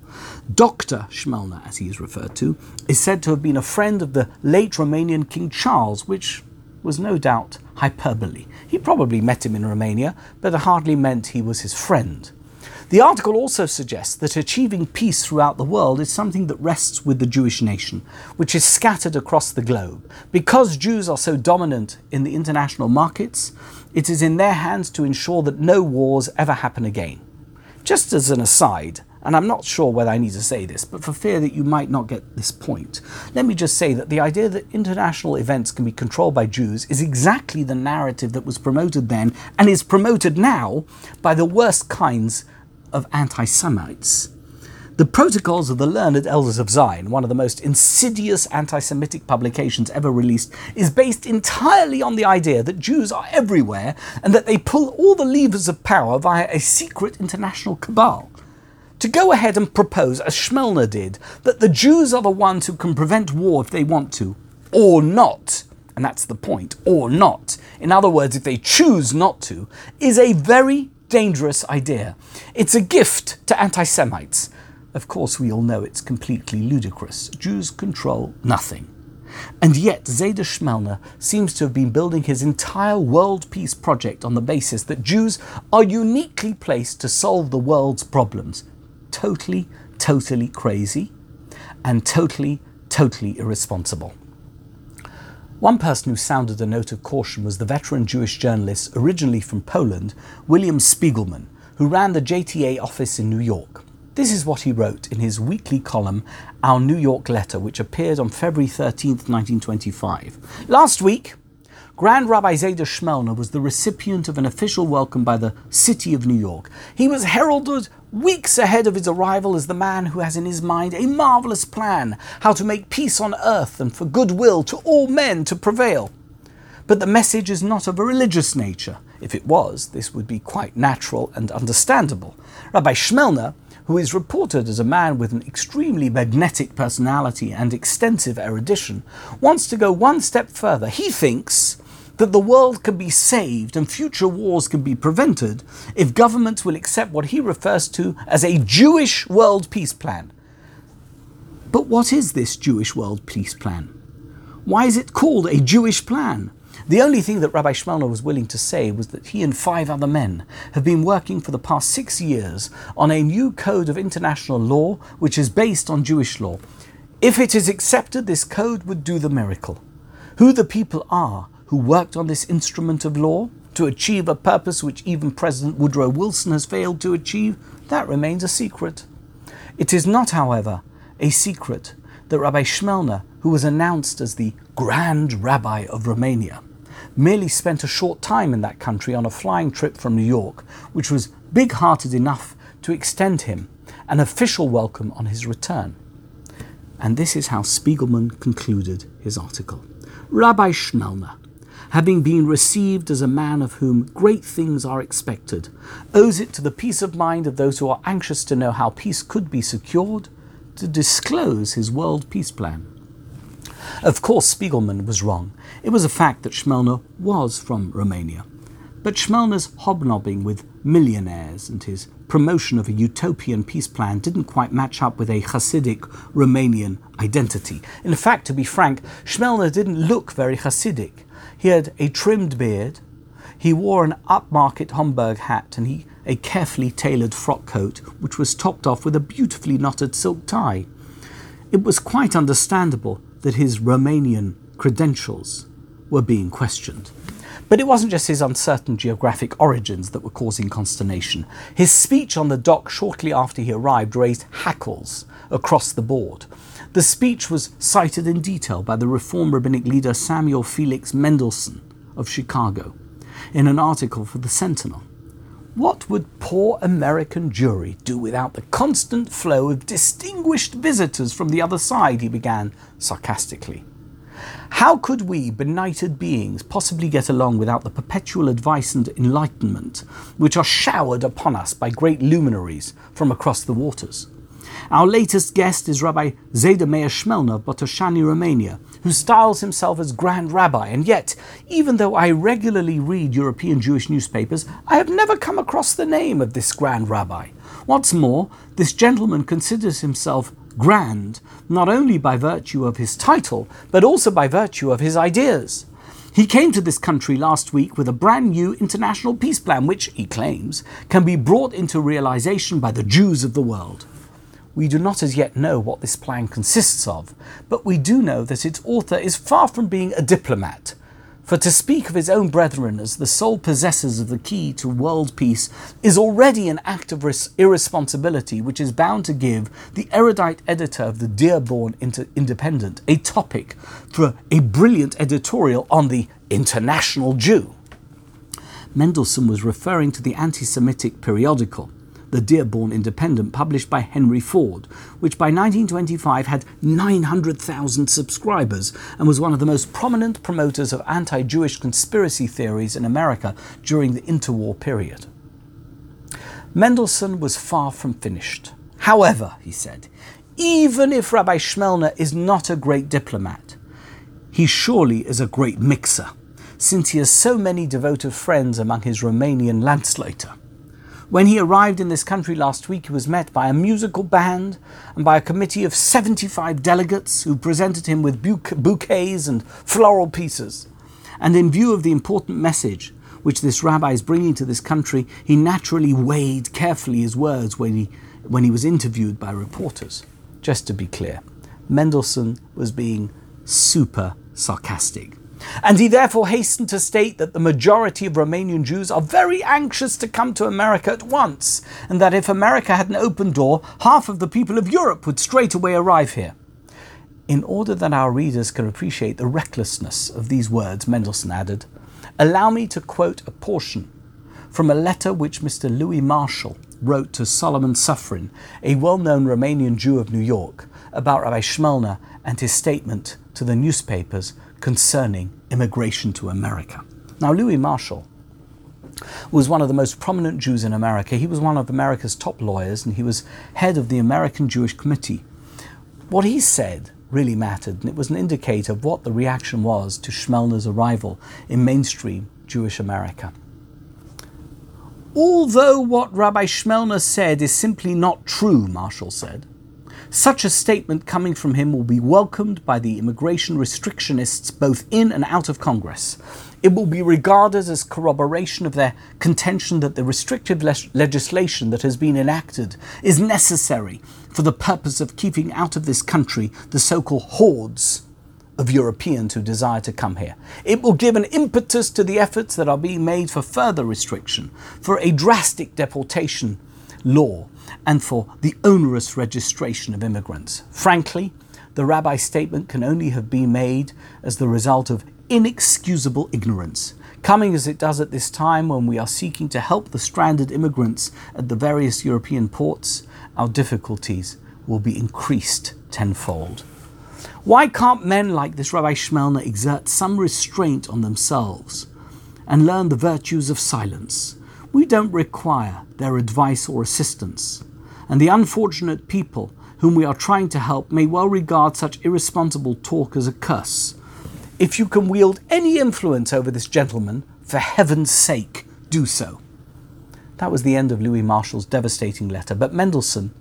Dr. Schmelner, as he is referred to, is said to have been a friend of the late Romanian King Charles, which was no doubt hyperbole. He probably met him in Romania, but it hardly meant he was his friend. The article also suggests that achieving peace throughout the world is something that rests with the Jewish nation, which is scattered across the globe. Because Jews are so dominant in the international markets, it is in their hands to ensure that no wars ever happen again. Just as an aside, and I'm not sure whether I need to say this, but for fear that you might not get this point, let me just say that the idea that international events can be controlled by Jews is exactly the narrative that was promoted then and is promoted now by the worst kinds of anti Semites. The Protocols of the Learned Elders of Zion, one of the most insidious anti Semitic publications ever released, is based entirely on the idea that Jews are everywhere and that they pull all the levers of power via a secret international cabal. To go ahead and propose, as Schmelner did, that the Jews are the ones who can prevent war if they want to, or not, and that's the point, or not, in other words, if they choose not to, is a very dangerous idea. It's a gift to anti Semites. Of course, we all know it's completely ludicrous. Jews control nothing. And yet, Zeder Schmelner seems to have been building his entire world peace project on the basis that Jews are uniquely placed to solve the world's problems. Totally, totally crazy and totally, totally irresponsible. One person who sounded a note of caution was the veteran Jewish journalist, originally from Poland, William Spiegelman, who ran the JTA office in New York. This is what he wrote in his weekly column, Our New York Letter, which appeared on February 13, 1925. Last week, Grand Rabbi Zeder Schmelner was the recipient of an official welcome by the city of New York. He was heralded weeks ahead of his arrival as the man who has in his mind a marvelous plan how to make peace on earth and for goodwill to all men to prevail. But the message is not of a religious nature. If it was, this would be quite natural and understandable. Rabbi Schmelner who is reported as a man with an extremely magnetic personality and extensive erudition, wants to go one step further. He thinks that the world can be saved and future wars can be prevented if governments will accept what he refers to as a Jewish world peace plan. But what is this Jewish world peace plan? Why is it called a Jewish plan? The only thing that Rabbi Schmelner was willing to say was that he and five other men have been working for the past six years on a new code of international law which is based on Jewish law. If it is accepted, this code would do the miracle. Who the people are who worked on this instrument of law to achieve a purpose which even President Woodrow Wilson has failed to achieve, that remains a secret. It is not, however, a secret that Rabbi Schmelner, who was announced as the Grand Rabbi of Romania, merely spent a short time in that country on a flying trip from New York, which was big hearted enough to extend him an official welcome on his return. And this is how Spiegelman concluded his article. Rabbi Schmelner, having been received as a man of whom great things are expected, owes it to the peace of mind of those who are anxious to know how peace could be secured to disclose his world peace plan. Of course, Spiegelman was wrong. It was a fact that Schmelner was from Romania. But Schmelner's hobnobbing with millionaires and his promotion of a utopian peace plan didn't quite match up with a Hasidic Romanian identity. In fact, to be frank, Schmelner didn't look very Hasidic. He had a trimmed beard, he wore an upmarket Homburg hat, and he a carefully tailored frock coat, which was topped off with a beautifully knotted silk tie. It was quite understandable that his Romanian credentials were being questioned. But it wasn't just his uncertain geographic origins that were causing consternation. His speech on the dock shortly after he arrived raised hackles across the board. The speech was cited in detail by the Reform rabbinic leader Samuel Felix Mendelssohn of Chicago in an article for the Sentinel. What would poor American Jewry do without the constant flow of distinguished visitors from the other side? he began sarcastically. How could we, benighted beings, possibly get along without the perpetual advice and enlightenment which are showered upon us by great luminaries from across the waters? Our latest guest is Rabbi Zeda Meir Shmelner of Botoshani, Romania, who styles himself as Grand Rabbi, and yet, even though I regularly read European Jewish newspapers, I have never come across the name of this Grand Rabbi. What's more, this gentleman considers himself grand not only by virtue of his title, but also by virtue of his ideas. He came to this country last week with a brand new international peace plan, which, he claims, can be brought into realization by the Jews of the world. We do not as yet know what this plan consists of, but we do know that its author is far from being a diplomat. For to speak of his own brethren as the sole possessors of the key to world peace is already an act of irresponsibility which is bound to give the erudite editor of the Dearborn Inter- Independent a topic for a brilliant editorial on the international Jew. Mendelssohn was referring to the anti Semitic periodical the Dearborn Independent, published by Henry Ford, which by 1925 had 900,000 subscribers and was one of the most prominent promoters of anti Jewish conspiracy theories in America during the interwar period. Mendelssohn was far from finished. However, he said, even if Rabbi Shmelner is not a great diplomat, he surely is a great mixer, since he has so many devoted friends among his Romanian Landsleute. When he arrived in this country last week, he was met by a musical band and by a committee of 75 delegates who presented him with bouquets and floral pieces. And in view of the important message which this rabbi is bringing to this country, he naturally weighed carefully his words when he, when he was interviewed by reporters. Just to be clear, Mendelssohn was being super sarcastic. And he therefore hastened to state that the majority of Romanian Jews are very anxious to come to America at once, and that if America had an open door, half of the people of Europe would straightway arrive here. In order that our readers can appreciate the recklessness of these words, Mendelssohn added, allow me to quote a portion from a letter which Mr. Louis Marshall wrote to Solomon Sufrin, a well known Romanian Jew of New York, about Rabbi Shmelner and his statement to the newspapers concerning immigration to America. Now, Louis Marshall was one of the most prominent Jews in America. He was one of America's top lawyers and he was head of the American Jewish Committee. What he said really mattered, and it was an indicator of what the reaction was to Shmelner's arrival in mainstream Jewish America. Although what Rabbi Shmelner said is simply not true, Marshall said, such a statement coming from him will be welcomed by the immigration restrictionists both in and out of Congress. It will be regarded as corroboration of their contention that the restrictive le- legislation that has been enacted is necessary for the purpose of keeping out of this country the so called hordes of Europeans who desire to come here. It will give an impetus to the efforts that are being made for further restriction, for a drastic deportation law and for the onerous registration of immigrants. Frankly, the rabbi's statement can only have been made as the result of inexcusable ignorance, coming as it does at this time when we are seeking to help the stranded immigrants at the various European ports, our difficulties will be increased tenfold. Why can't men like this Rabbi Shmelner exert some restraint on themselves and learn the virtues of silence? We don't require their advice or assistance, and the unfortunate people whom we are trying to help may well regard such irresponsible talk as a curse. If you can wield any influence over this gentleman, for heaven's sake, do so. That was the end of Louis Marshall's devastating letter, but Mendelssohn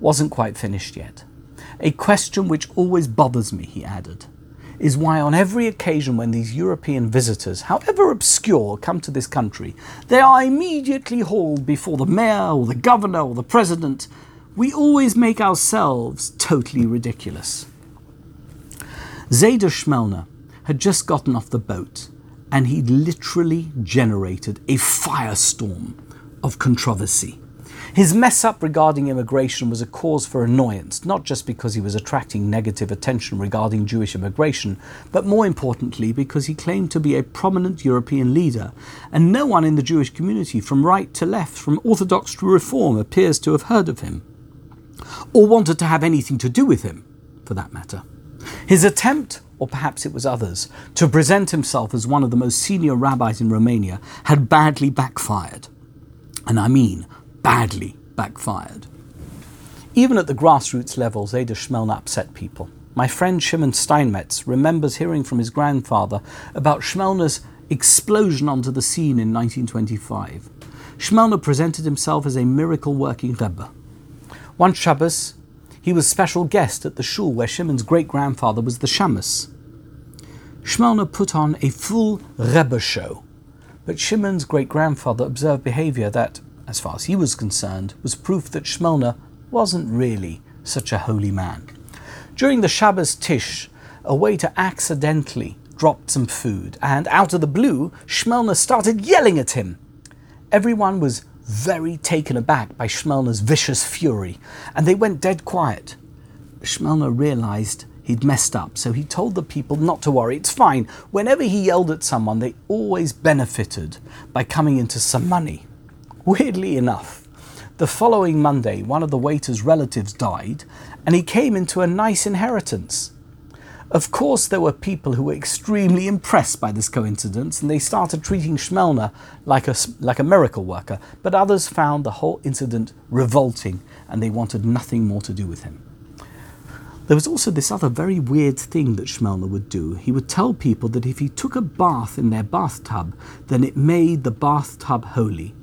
wasn't quite finished yet. A question which always bothers me, he added is why, on every occasion when these European visitors, however obscure, come to this country, they are immediately hauled before the mayor or the governor or the president. We always make ourselves totally ridiculous. Zeda Schmelner had just gotten off the boat and he'd literally generated a firestorm of controversy. His mess up regarding immigration was a cause for annoyance, not just because he was attracting negative attention regarding Jewish immigration, but more importantly because he claimed to be a prominent European leader, and no one in the Jewish community, from right to left, from Orthodox to Reform, appears to have heard of him, or wanted to have anything to do with him, for that matter. His attempt, or perhaps it was others, to present himself as one of the most senior rabbis in Romania had badly backfired. And I mean badly backfired. Even at the grassroots level, Zayda Shmelna upset people. My friend Shimon Steinmetz remembers hearing from his grandfather about Schmelner's explosion onto the scene in 1925. Schmelner presented himself as a miracle working Rebbe. One Shabbos, he was special guest at the shul where Shimon's great grandfather was the Shamus. Schmelner put on a full Rebbe show, but Shimon's great grandfather observed behavior that as far as he was concerned, was proof that Shmelna wasn't really such a holy man. During the Shabbos Tish, a waiter accidentally dropped some food, and out of the blue, Shmelna started yelling at him. Everyone was very taken aback by Shmelna's vicious fury, and they went dead quiet. Shmelna realized he'd messed up, so he told the people not to worry, it's fine. Whenever he yelled at someone, they always benefited by coming into some money. Weirdly enough, the following Monday, one of the waiter's relatives died, and he came into a nice inheritance. Of course, there were people who were extremely impressed by this coincidence, and they started treating Shmelna like a, like a miracle worker, but others found the whole incident revolting, and they wanted nothing more to do with him. There was also this other very weird thing that Shmelna would do. He would tell people that if he took a bath in their bathtub, then it made the bathtub holy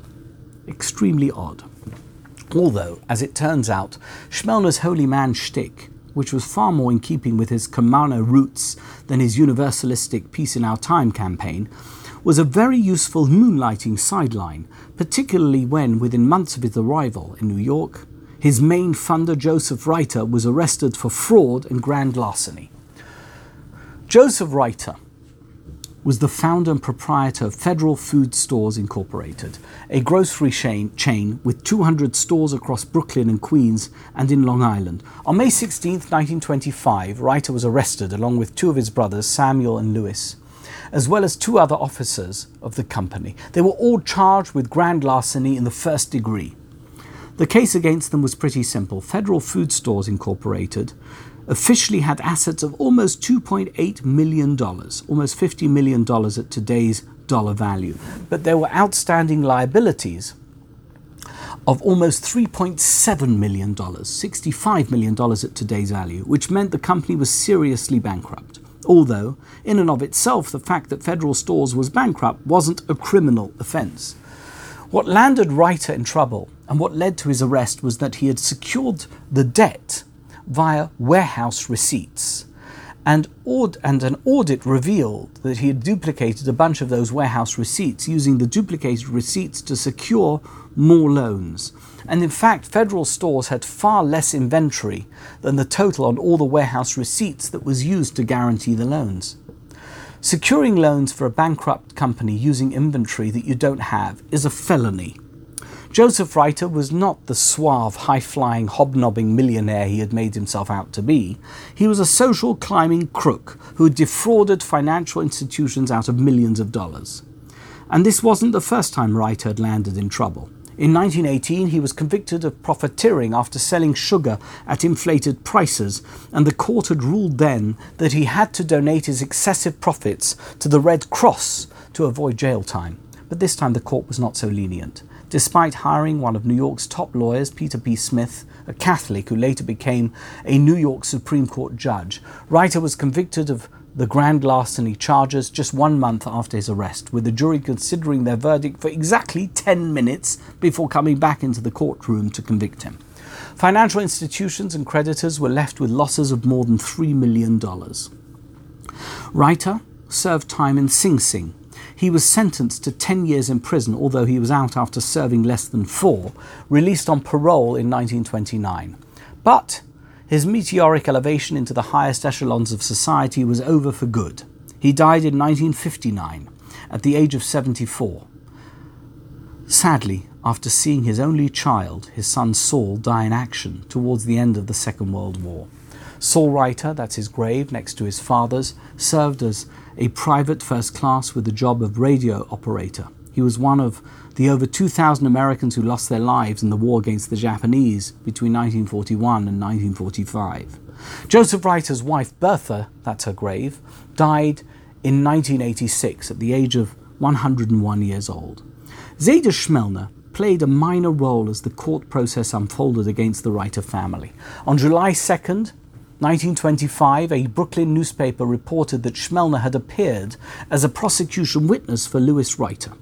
extremely odd. Although, as it turns out, Shmelna's holy man shtick, which was far more in keeping with his Kamarna roots than his universalistic Peace in Our Time campaign, was a very useful moonlighting sideline, particularly when, within months of his arrival in New York, his main funder, Joseph Reiter, was arrested for fraud and grand larceny. Joseph Reiter was the founder and proprietor of Federal Food Stores Incorporated, a grocery chain, chain with 200 stores across Brooklyn and Queens and in Long Island. On May 16, 1925, Reiter was arrested along with two of his brothers, Samuel and Lewis, as well as two other officers of the company. They were all charged with grand larceny in the first degree. The case against them was pretty simple. Federal Food Stores Incorporated officially had assets of almost $2.8 million, almost $50 million at today's dollar value. But there were outstanding liabilities of almost $3.7 million, $65 million at today's value, which meant the company was seriously bankrupt. Although, in and of itself, the fact that Federal Stores was bankrupt wasn't a criminal offence. What landed Reiter in trouble and what led to his arrest was that he had secured the debt via warehouse receipts. And, aud- and, an audit revealed that he had duplicated a bunch of those warehouse receipts using the duplicated receipts to secure more loans. And in fact, federal stores had far less inventory than the total on all the warehouse receipts that was used to guarantee the loans. Securing loans for a bankrupt company using inventory that you don't have is a felony. Joseph Reiter was not the suave, high flying, hobnobbing millionaire he had made himself out to be. He was a social climbing crook who had defrauded financial institutions out of millions of dollars. And this wasn't the first time Reiter had landed in trouble. In 1918, he was convicted of profiteering after selling sugar at inflated prices, and the court had ruled then that he had to donate his excessive profits to the Red Cross to avoid jail time. But this time the court was not so lenient despite hiring one of New York's top lawyers, Peter P. Smith, a Catholic who later became a New York Supreme Court judge. Reiter was convicted of the grand larceny charges just one month after his arrest, with the jury considering their verdict for exactly 10 minutes before coming back into the courtroom to convict him. Financial institutions and creditors were left with losses of more than $3 million. Reiter served time in Sing Sing, he was sentenced to 10 years in prison, although he was out after serving less than four, released on parole in 1929. But his meteoric elevation into the highest echelons of society was over for good. He died in 1959, at the age of 74. Sadly, after seeing his only child, his son Saul, die in action towards the end of the Second World War. Saul Reiter, that's his grave next to his father's, served as a private first class with the job of radio operator. He was one of the over 2,000 Americans who lost their lives in the war against the Japanese between 1941 and 1945. Joseph Reiter's wife Bertha, that's her grave, died in 1986 at the age of 101 years old. Zayda Schmelner played a minor role as the court process unfolded against the Reiter family. On July 2nd, 1925, a Brooklyn newspaper reported that Shmelner had appeared as a prosecution witness for Louis Reiter.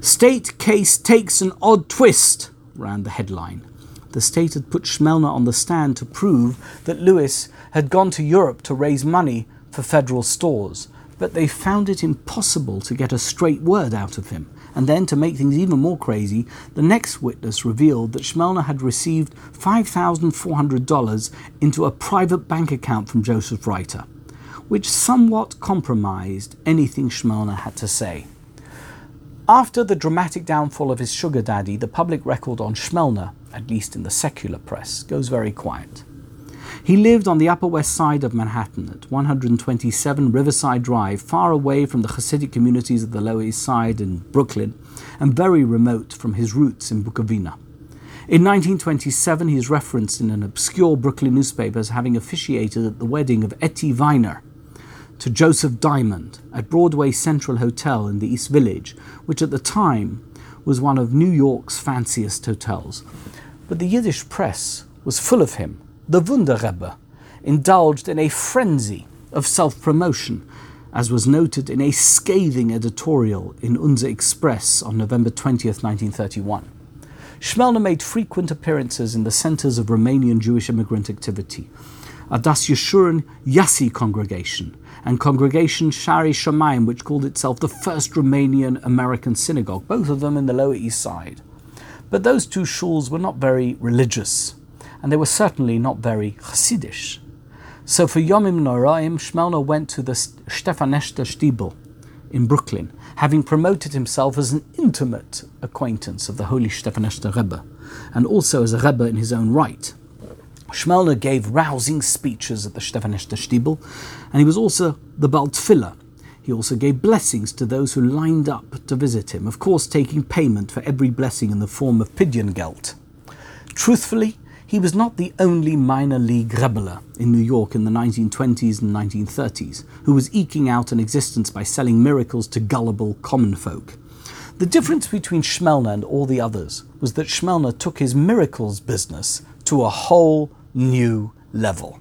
State case takes an odd twist, ran the headline. The state had put Shmelner on the stand to prove that Louis had gone to Europe to raise money for federal stores, but they found it impossible to get a straight word out of him. And then, to make things even more crazy, the next witness revealed that Shmelner had received $5,400 into a private bank account from Joseph Reiter, which somewhat compromised anything Shmelner had to say. After the dramatic downfall of his sugar daddy, the public record on Shmelner, at least in the secular press, goes very quiet. He lived on the Upper West Side of Manhattan at 127 Riverside Drive, far away from the Hasidic communities of the Lower East Side and Brooklyn, and very remote from his roots in Bukovina. In 1927, he is referenced in an obscure Brooklyn newspaper as having officiated at the wedding of Etty Weiner to Joseph Diamond at Broadway Central Hotel in the East Village, which at the time was one of New York's fanciest hotels. But the Yiddish press was full of him the Wunderrebbe, indulged in a frenzy of self promotion, as was noted in a scathing editorial in Unser Express on November 20th, 1931. Schmelner made frequent appearances in the centers of Romanian Jewish immigrant activity, Das Yeshurun Yassi congregation and Congregation Shari Shamayim, which called itself the first Romanian American synagogue, both of them in the Lower East Side. But those two shuls were not very religious and they were certainly not very Hasidish. So for Yomim Noraim, Shmelner went to the Stefaneshter Stiebel in Brooklyn, having promoted himself as an intimate acquaintance of the Holy Stefaneshter Rebbe, and also as a Rebbe in his own right. Shmelner gave rousing speeches at the Stefaneshter Stiebel, and he was also the Baltfiller. He also gave blessings to those who lined up to visit him, of course taking payment for every blessing in the form of Pidyon gelt. Truthfully, he was not the only minor league rebeller in New York in the 1920s and 1930s who was eking out an existence by selling miracles to gullible common folk. The difference between Schmelner and all the others was that Schmelner took his miracles business to a whole new level.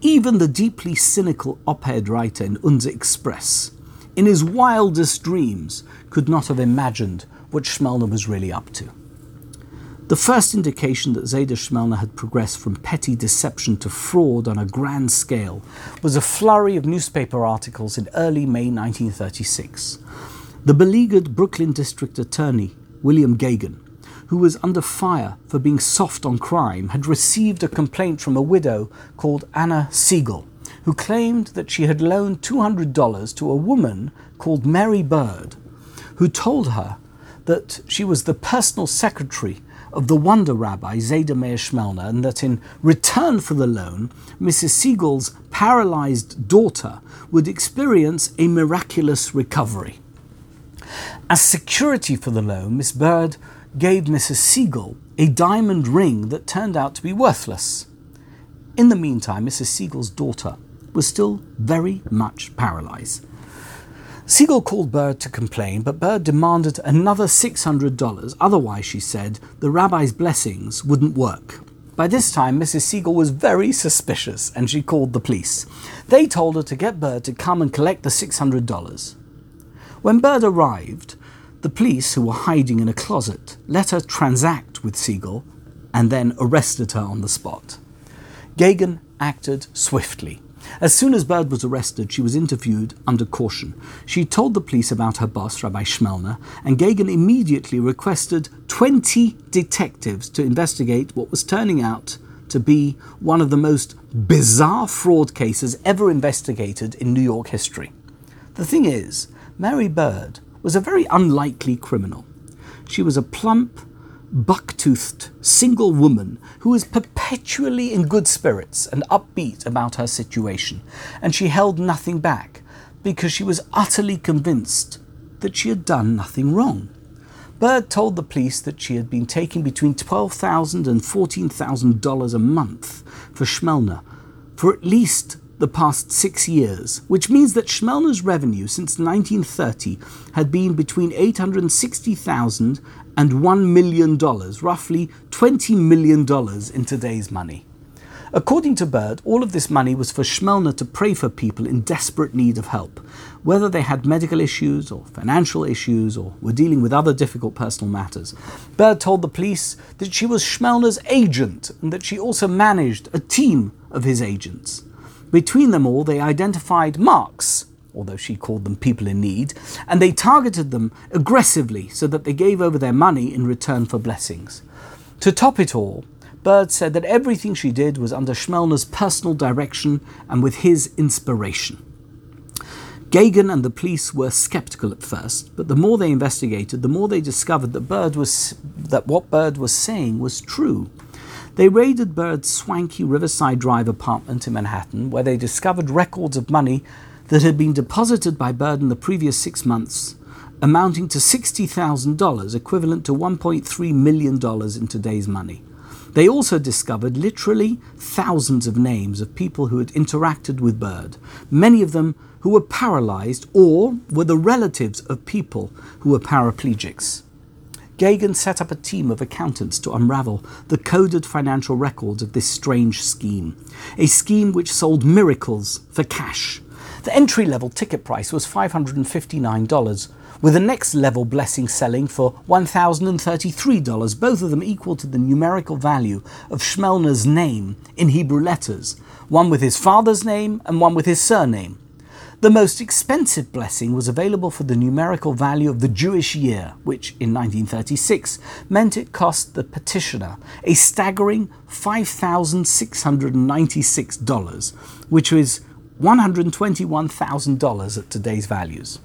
Even the deeply cynical op ed writer in Unser Express, in his wildest dreams, could not have imagined what Schmelner was really up to. The first indication that Zayda Shmelner had progressed from petty deception to fraud on a grand scale was a flurry of newspaper articles in early May 1936. The beleaguered Brooklyn District Attorney, William Geoghan, who was under fire for being soft on crime, had received a complaint from a widow called Anna Siegel, who claimed that she had loaned $200 to a woman called Mary Bird, who told her that she was the personal secretary of the Wonder Rabbi Zayda Meir Shmelner, and that in return for the loan, Mrs. Siegel's paralyzed daughter would experience a miraculous recovery. As security for the loan, Miss Bird gave Mrs. Siegel a diamond ring that turned out to be worthless. In the meantime, Mrs. Siegel's daughter was still very much paralyzed. Siegel called Bird to complain, but Bird demanded another $600. Otherwise, she said, the rabbi's blessings wouldn't work. By this time, Mrs. Siegel was very suspicious and she called the police. They told her to get Bird to come and collect the $600. When Bird arrived, the police, who were hiding in a closet, let her transact with Siegel and then arrested her on the spot. Geoghan acted swiftly. As soon as Bird was arrested, she was interviewed under caution. She told the police about her boss, Rabbi Shmelner, and Geoghan immediately requested 20 detectives to investigate what was turning out to be one of the most bizarre fraud cases ever investigated in New York history. The thing is, Mary Bird was a very unlikely criminal. She was a plump, buck-toothed, single woman who was perpetually in good spirits and upbeat about her situation, and she held nothing back because she was utterly convinced that she had done nothing wrong. Bird told the police that she had been taking between $12,000 and $14,000 a month for Schmelner for at least the past six years, which means that Schmelner's revenue since 1930 had been between $860,000 and $1 million, roughly $20 million in today's money. According to Bird, all of this money was for Schmelner to pray for people in desperate need of help, whether they had medical issues or financial issues or were dealing with other difficult personal matters. Bird told the police that she was Schmelner's agent and that she also managed a team of his agents. Between them all, they identified marks, although she called them people in need, and they targeted them aggressively so that they gave over their money in return for blessings. To top it all, Bird said that everything she did was under Schmelner's personal direction and with his inspiration. Geoghan and the police were skeptical at first, but the more they investigated, the more they discovered that Bird was that what Bird was saying was true. They raided Bird's swanky Riverside Drive apartment in Manhattan, where they discovered records of money that had been deposited by Bird in the previous six months, amounting to $60,000, equivalent to $1.3 million in today's money. They also discovered literally thousands of names of people who had interacted with Bird, many of them who were paralyzed or were the relatives of people who were paraplegics. Geoghan set up a team of accountants to unravel the coded financial records of this strange scheme, a scheme which sold miracles for cash. The entry level ticket price was $559, with the next level blessing selling for $1,033, both of them equal to the numerical value of Schmelner's name in Hebrew letters, one with his father's name and one with his surname. The most expensive blessing was available for the numerical value of the Jewish year, which in 1936 meant it cost the petitioner a staggering $5,696, which was $121,000 at today's values.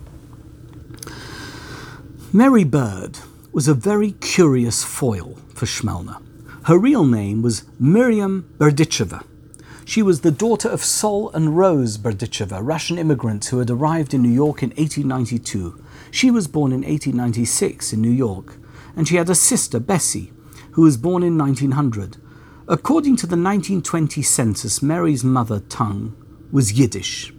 Mary Bird was a very curious foil for Schmelner. Her real name was Miriam Berdicheva. She was the daughter of Sol and Rose Berdicheva, Russian immigrants who had arrived in New York in 1892. She was born in 1896 in New York, and she had a sister, Bessie, who was born in 1900. According to the 1920 census, Mary's mother tongue was Yiddish.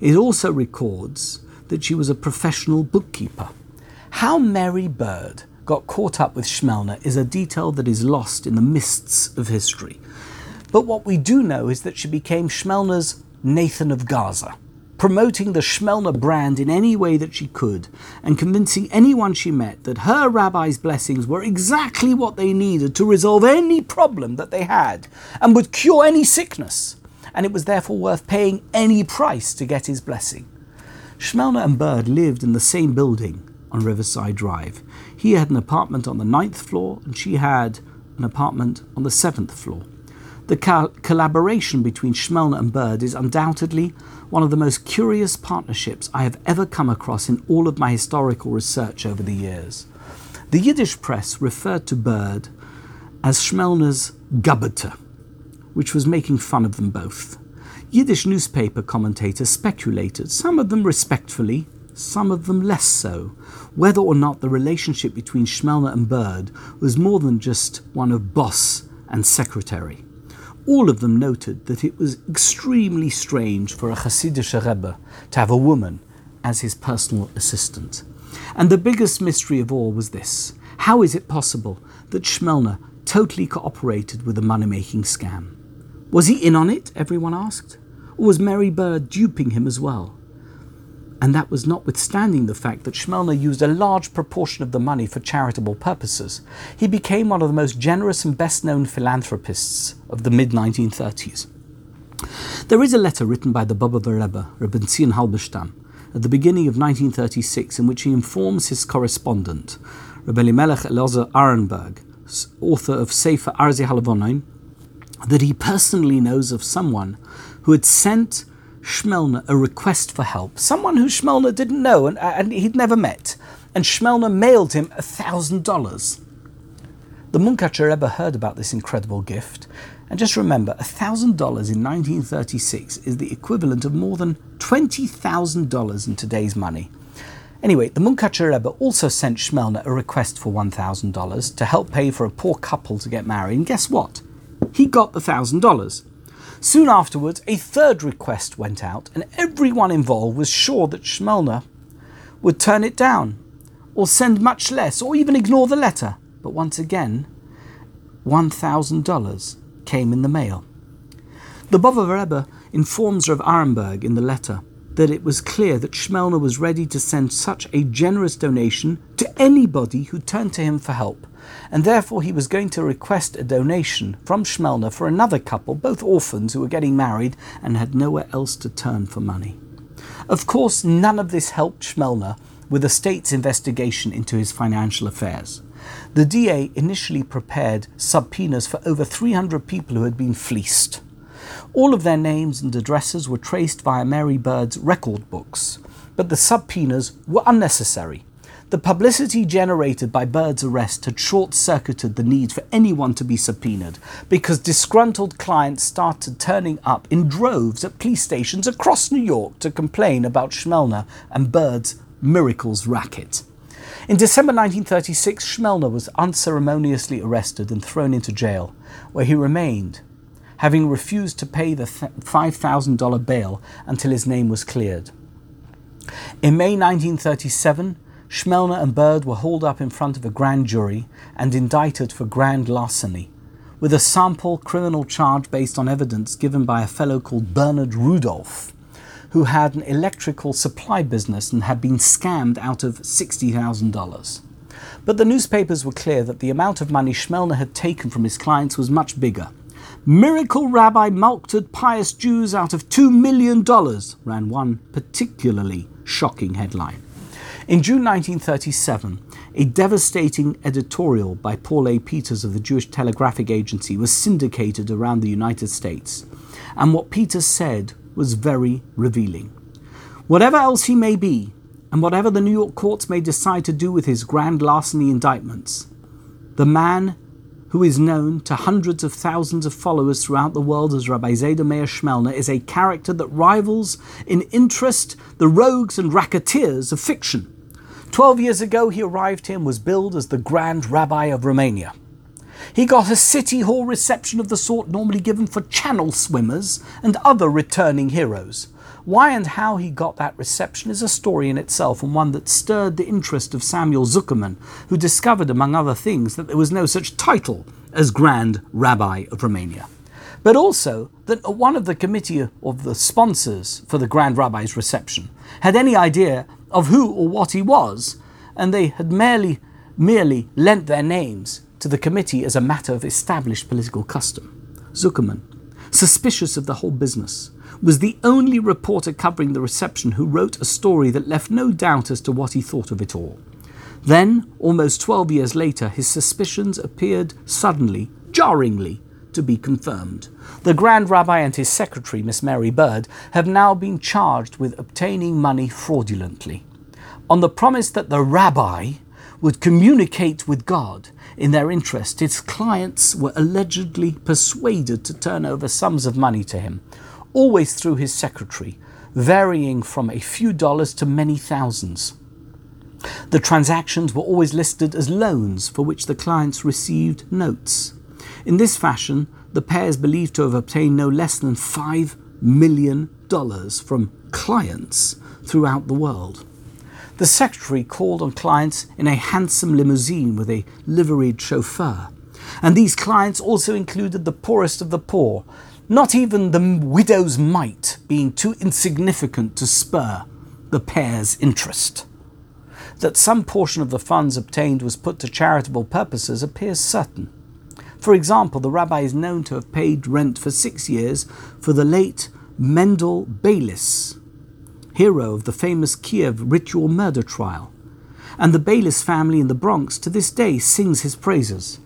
It also records that she was a professional bookkeeper. How Mary Bird got caught up with Schmelner is a detail that is lost in the mists of history. But what we do know is that she became Schmelner's Nathan of Gaza, promoting the Schmelner brand in any way that she could, and convincing anyone she met that her rabbi's blessings were exactly what they needed to resolve any problem that they had and would cure any sickness, and it was therefore worth paying any price to get his blessing. Schmelner and Bird lived in the same building on Riverside Drive. He had an apartment on the ninth floor, and she had an apartment on the seventh floor. The collaboration between Schmelner and Bird is undoubtedly one of the most curious partnerships I have ever come across in all of my historical research over the years. The Yiddish press referred to Bird as Schmelner's Gubbeter, which was making fun of them both. Yiddish newspaper commentators speculated, some of them respectfully, some of them less so, whether or not the relationship between Schmelner and Bird was more than just one of boss and secretary. All of them noted that it was extremely strange for a Hasidic Rebbe to have a woman as his personal assistant. And the biggest mystery of all was this how is it possible that Schmelner totally cooperated with the money making scam? Was he in on it? Everyone asked. Or was Mary Bird duping him as well? and that was notwithstanding the fact that Schmelner used a large proportion of the money for charitable purposes. He became one of the most generous and best known philanthropists of the mid 1930s. There is a letter written by the Lubavitcher Rebbe, Zion Halberstam, at the beginning of 1936 in which he informs his correspondent, Rebbe Elimelech Elazar Arenberg, author of Sefer Arzi Halavonim, that he personally knows of someone who had sent Schmelner a request for help, someone who Schmelner didn't know and, uh, and he'd never met, and Schmelner mailed him a thousand dollars. The Munkacher Rebbe heard about this incredible gift, and just remember, a thousand dollars in 1936 is the equivalent of more than twenty thousand dollars in today's money. Anyway, the Munkacher Rebbe also sent Schmelner a request for $1,000 to help pay for a poor couple to get married, and guess what? He got the $1,000. Soon afterwards, a third request went out, and everyone involved was sure that Schmelner would turn it down, or send much less, or even ignore the letter. But once again, $1,000 came in the mail. The Rebbe informs Rav Arenberg in the letter that it was clear that Schmelner was ready to send such a generous donation to anybody who turned to him for help, and therefore he was going to request a donation from Schmelner for another couple, both orphans who were getting married and had nowhere else to turn for money. Of course, none of this helped Schmelner with the state's investigation into his financial affairs. The DA initially prepared subpoenas for over 300 people who had been fleeced. All of their names and addresses were traced via Mary Bird's record books, but the subpoenas were unnecessary. The publicity generated by Bird's arrest had short circuited the need for anyone to be subpoenaed because disgruntled clients started turning up in droves at police stations across New York to complain about Schmelner and Bird's miracles racket. In December 1936, Schmelner was unceremoniously arrested and thrown into jail, where he remained having refused to pay the $5,000 bail until his name was cleared. In May 1937, Schmelner and Bird were hauled up in front of a grand jury and indicted for grand larceny, with a sample criminal charge based on evidence given by a fellow called Bernard Rudolph, who had an electrical supply business and had been scammed out of $60,000. But the newspapers were clear that the amount of money Schmelner had taken from his clients was much bigger Miracle Rabbi mulcted pious Jews out of $2 million, ran one particularly shocking headline. In June 1937, a devastating editorial by Paul A. Peters of the Jewish Telegraphic Agency was syndicated around the United States, and what Peters said was very revealing. Whatever else he may be, and whatever the New York courts may decide to do with his grand larceny indictments, the man who is known to hundreds of thousands of followers throughout the world as Rabbi Zayda Meir Schmelner, is a character that rivals in interest the rogues and racketeers of fiction. Twelve years ago, he arrived here and was billed as the Grand Rabbi of Romania. He got a city hall reception of the sort normally given for channel swimmers and other returning heroes. Why and how he got that reception is a story in itself and one that stirred the interest of Samuel Zuckerman, who discovered, among other things, that there was no such title as Grand Rabbi of Romania. But also that one of the committee of the sponsors for the Grand Rabbi's reception had any idea of who or what he was, and they had merely, merely lent their names to the committee as a matter of established political custom. Zuckerman, suspicious of the whole business, was the only reporter covering the reception who wrote a story that left no doubt as to what he thought of it all. Then, almost 12 years later, his suspicions appeared suddenly, jarringly, to be confirmed. The Grand Rabbi and his secretary, Miss Mary Bird, have now been charged with obtaining money fraudulently. On the promise that the rabbi would communicate with God in their interest, his clients were allegedly persuaded to turn over sums of money to him, always through his secretary, varying from a few dollars to many thousands. The transactions were always listed as loans for which the clients received notes. In this fashion, the pair is believed to have obtained no less than $5 million from clients throughout the world. The secretary called on clients in a handsome limousine with a liveried chauffeur. And these clients also included the poorest of the poor, not even the widow's mite being too insignificant to spur the pair's interest. That some portion of the funds obtained was put to charitable purposes appears certain. For example, the rabbi is known to have paid rent for six years for the late Mendel Beilis, hero of the famous Kiev ritual murder trial, and the Beilis family in the Bronx to this day sings his praises.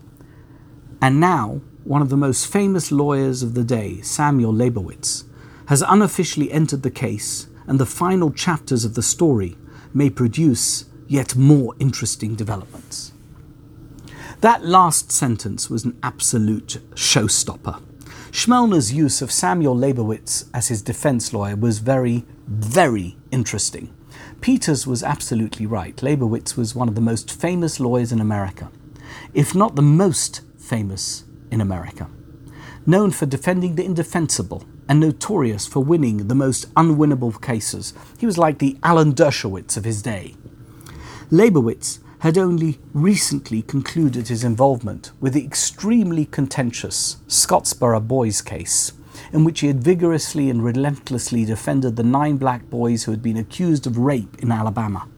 And now, one of the most famous lawyers of the day, Samuel Leibowitz, has unofficially entered the case, and the final chapters of the story may produce yet more interesting developments. That last sentence was an absolute showstopper. Schmelner's use of Samuel Leibowitz as his defense lawyer was very, very interesting. Peters was absolutely right. Leibowitz was one of the most famous lawyers in America, if not the most famous in America. Known for defending the indefensible and notorious for winning the most unwinnable cases, he was like the Alan Dershowitz of his day. Leibowitz had only recently concluded his involvement with the extremely contentious Scottsboro Boys case, in which he had vigorously and relentlessly defended the nine black boys who had been accused of rape in Alabama.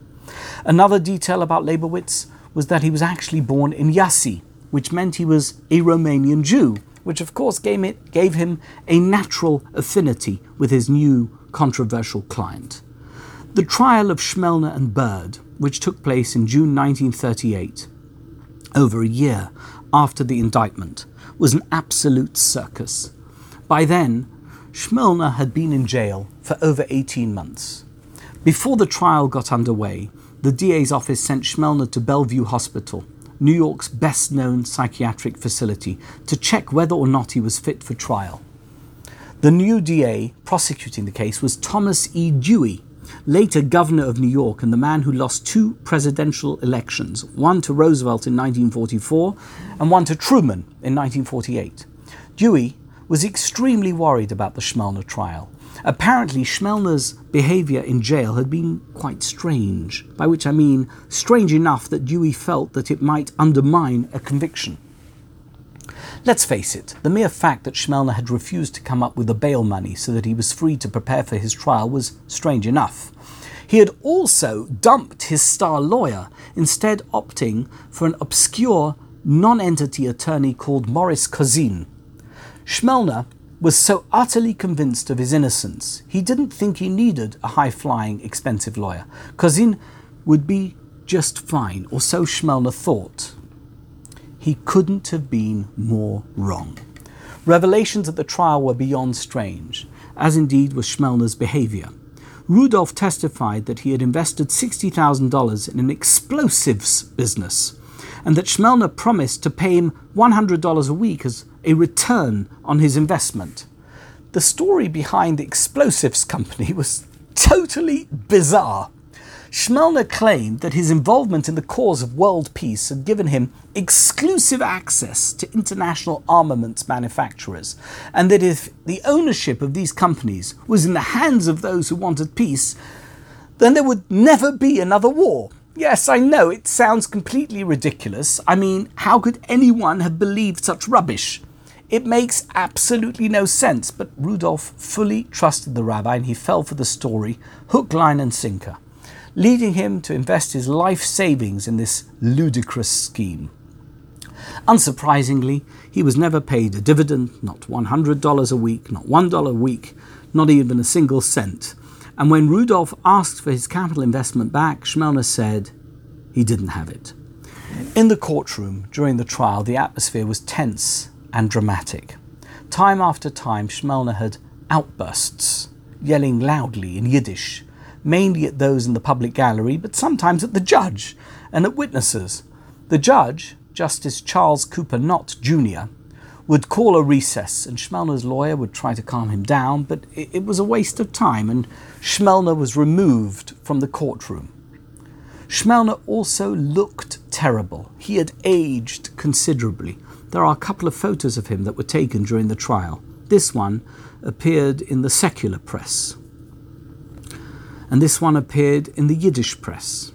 Another detail about Leibowitz was that he was actually born in Iași, which meant he was a Romanian Jew, which of course gave, it, gave him a natural affinity with his new controversial client. The trial of Schmelner and Bird, which took place in June 1938, over a year after the indictment, was an absolute circus. By then, Schmelner had been in jail for over 18 months. Before the trial got underway, the DA's office sent Schmelner to Bellevue Hospital, New York's best known psychiatric facility, to check whether or not he was fit for trial. The new DA prosecuting the case was Thomas E. Dewey, later governor of New York and the man who lost two presidential elections, one to Roosevelt in 1944 and one to Truman in 1948. Dewey was extremely worried about the Schmelner trial. Apparently, Schmelner's behavior in jail had been quite strange, by which I mean strange enough that Dewey felt that it might undermine a conviction. Let's face it, the mere fact that Schmelner had refused to come up with the bail money so that he was free to prepare for his trial was strange enough. He had also dumped his star lawyer, instead opting for an obscure non entity attorney called Morris Cozzine. Schmelner was so utterly convinced of his innocence, he didn't think he needed a high flying, expensive lawyer. Cozzine would be just fine, or so Schmelner thought. He couldn't have been more wrong. Revelations at the trial were beyond strange, as indeed was Schmelner's behavior. Rudolph testified that he had invested $60,000 in an explosives business and that Schmelner promised to pay him $100 a week as a return on his investment. The story behind the explosives company was totally bizarre. Schmelner claimed that his involvement in the cause of world peace had given him exclusive access to international armaments manufacturers, and that if the ownership of these companies was in the hands of those who wanted peace, then there would never be another war. Yes, I know, it sounds completely ridiculous. I mean, how could anyone have believed such rubbish? It makes absolutely no sense, but Rudolf fully trusted the rabbi and he fell for the story, hook, line, and sinker leading him to invest his life savings in this ludicrous scheme. Unsurprisingly, he was never paid a dividend, not $100 a week, not $1 a week, not even a single cent. And when Rudolf asked for his capital investment back, Schmelner said he didn't have it. In the courtroom during the trial, the atmosphere was tense and dramatic. Time after time, Schmelner had outbursts, yelling loudly in Yiddish, mainly at those in the public gallery, but sometimes at the judge and at witnesses. The judge, Justice Charles Cooper Nott Jr., would call a recess, and Schmelner's lawyer would try to calm him down, but it, it was a waste of time, and Schmelner was removed from the courtroom. Schmelner also looked terrible. He had aged considerably. There are a couple of photos of him that were taken during the trial. This one appeared in the secular press and this one appeared in the Yiddish press.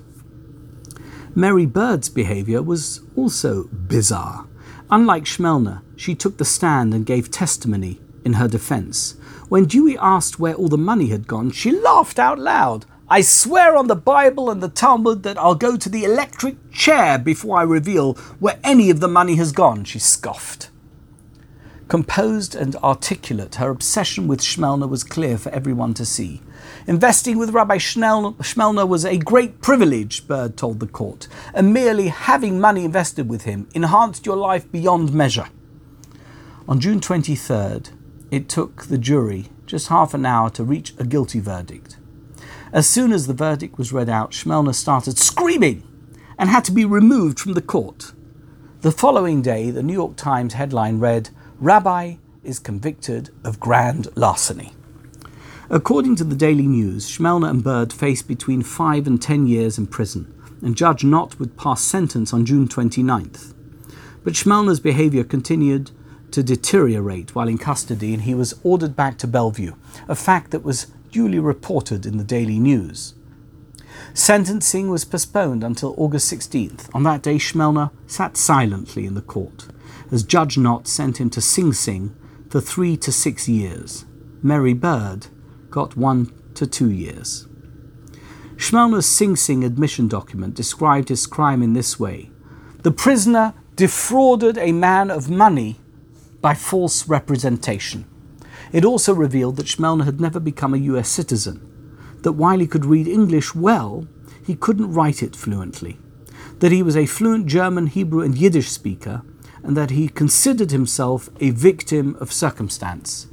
Mary Bird's behaviour was also bizarre. Unlike Schmelner, she took the stand and gave testimony in her defence. When Dewey asked where all the money had gone, she laughed out loud. I swear on the Bible and the Talmud that I'll go to the electric chair before I reveal where any of the money has gone, she scoffed. Composed and articulate, her obsession with Schmelner was clear for everyone to see. Investing with Rabbi Schmelner was a great privilege, Bird told the court, and merely having money invested with him enhanced your life beyond measure. On June 23rd, it took the jury just half an hour to reach a guilty verdict. As soon as the verdict was read out, Shmelner started screaming and had to be removed from the court. The following day, the New York Times headline read, Rabbi is convicted of grand larceny. According to the Daily News, Shmelner and Bird faced between five and ten years in prison, and Judge Nott would pass sentence on June 29th. But Shmelner's behavior continued to deteriorate while in custody, and he was ordered back to Bellevue, a fact that was duly reported in the Daily News. Sentencing was postponed until August 16th. On that day, Shmelner sat silently in the court as Judge Nott sent him to Sing Sing for three to six years. Mary Bird got one to two years. Shmelner's Sing Sing admission document described his crime in this way The prisoner defrauded a man of money by false representation. It also revealed that Shmelner had never become a US citizen, that while he could read English well, he couldn't write it fluently, that he was a fluent German, Hebrew, and Yiddish speaker, and that he considered himself a victim of circumstance.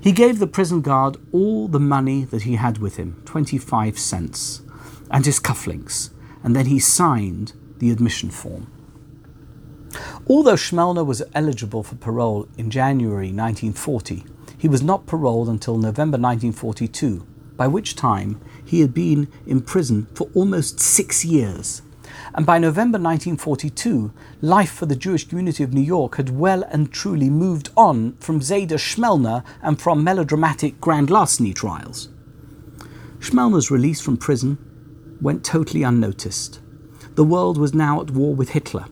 He gave the prison guard all the money that he had with him, 25 cents, and his cufflinks, and then he signed the admission form. Although Shmelner was eligible for parole in January 1940, he was not paroled until November 1942, by which time he had been in prison for almost six years. And by November 1942, life for the Jewish community of New York had well and truly moved on from Zayda Shmelner and from melodramatic grand larceny trials. Shmelner's release from prison went totally unnoticed. The world was now at war with Hitler,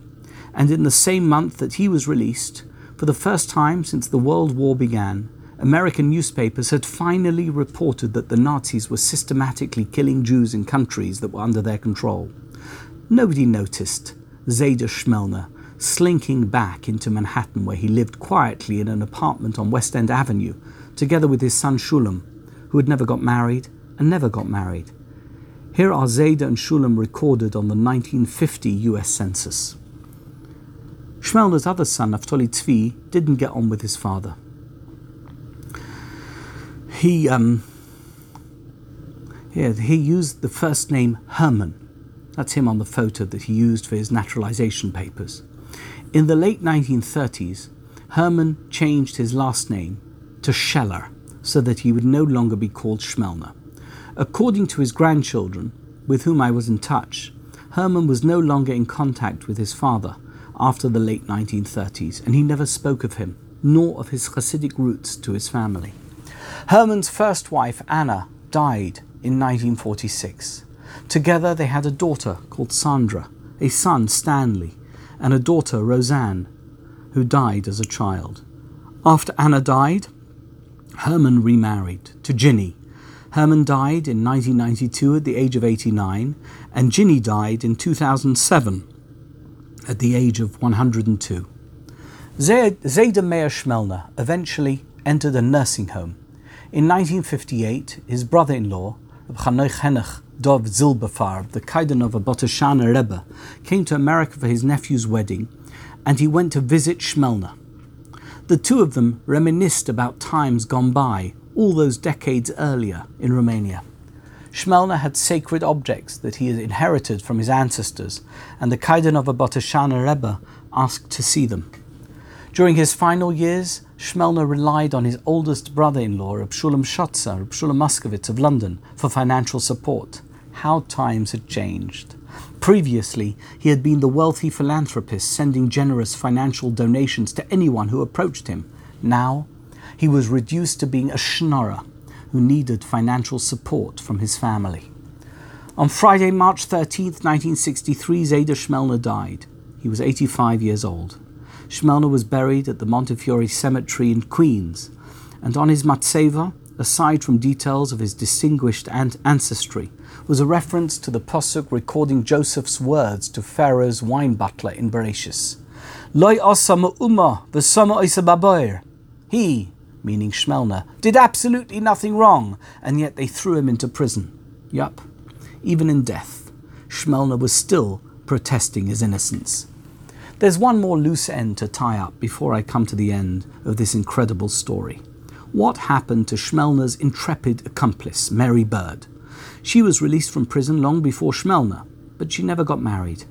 and in the same month that he was released, for the first time since the World War began, American newspapers had finally reported that the Nazis were systematically killing Jews in countries that were under their control. Nobody noticed Zayda Shmelner slinking back into Manhattan, where he lived quietly in an apartment on West End Avenue, together with his son Shulam, who had never got married and never got married. Here are Zayda and Shulam recorded on the 1950 US Census. Shmelner's other son, Naftali Tzvi, didn't get on with his father. He, um, yeah, he used the first name Herman. That's him on the photo that he used for his naturalization papers. In the late 1930s, Herman changed his last name to Scheller so that he would no longer be called Shmelner. According to his grandchildren, with whom I was in touch, Herman was no longer in contact with his father after the late 1930s, and he never spoke of him, nor of his Hasidic roots to his family. Herman's first wife, Anna, died in 1946. Together they had a daughter called Sandra, a son, Stanley, and a daughter, Roseanne, who died as a child. After Anna died, Herman remarried to Ginny, Herman died in 1992 at the age of 89, and Ginny died in 2007 at the age of 102. Zayda Meir Shmelner eventually entered a nursing home. In 1958, his brother in law, Chanoich Henech Dov Zilberfarb, the Kaidanova Botoshana Rebbe, came to America for his nephew's wedding, and he went to visit Schmelner. The two of them reminisced about times gone by all those decades earlier in Romania. Shmelner had sacred objects that he had inherited from his ancestors, and the Kaidanova Botoshana Rebbe asked to see them. During his final years, Shmelner relied on his oldest brother-in-law, Reb Shulam Shotzer, Reb Shulam Moskowitz of London, for financial support. How times had changed. Previously, he had been the wealthy philanthropist sending generous financial donations to anyone who approached him. Now, he was reduced to being a schnorrer who needed financial support from his family. On Friday, March 13, 1963, Zayda Shmelner died. He was 85 years old. Shmelner was buried at the Montefiore Cemetery in Queens, and on his matzeva, aside from details of his distinguished ancestry, was a reference to the posuk recording Joseph's words to Pharaoh's wine butler in Bereshis. Loi osama umma v'sama He, meaning Shmelner, did absolutely nothing wrong, and yet they threw him into prison. Yup, even in death, Shmelner was still protesting his innocence. There's one more loose end to tie up before I come to the end of this incredible story. What happened to Schmelner's intrepid accomplice, Mary Bird? She was released from prison long before Schmelner, but she never got married.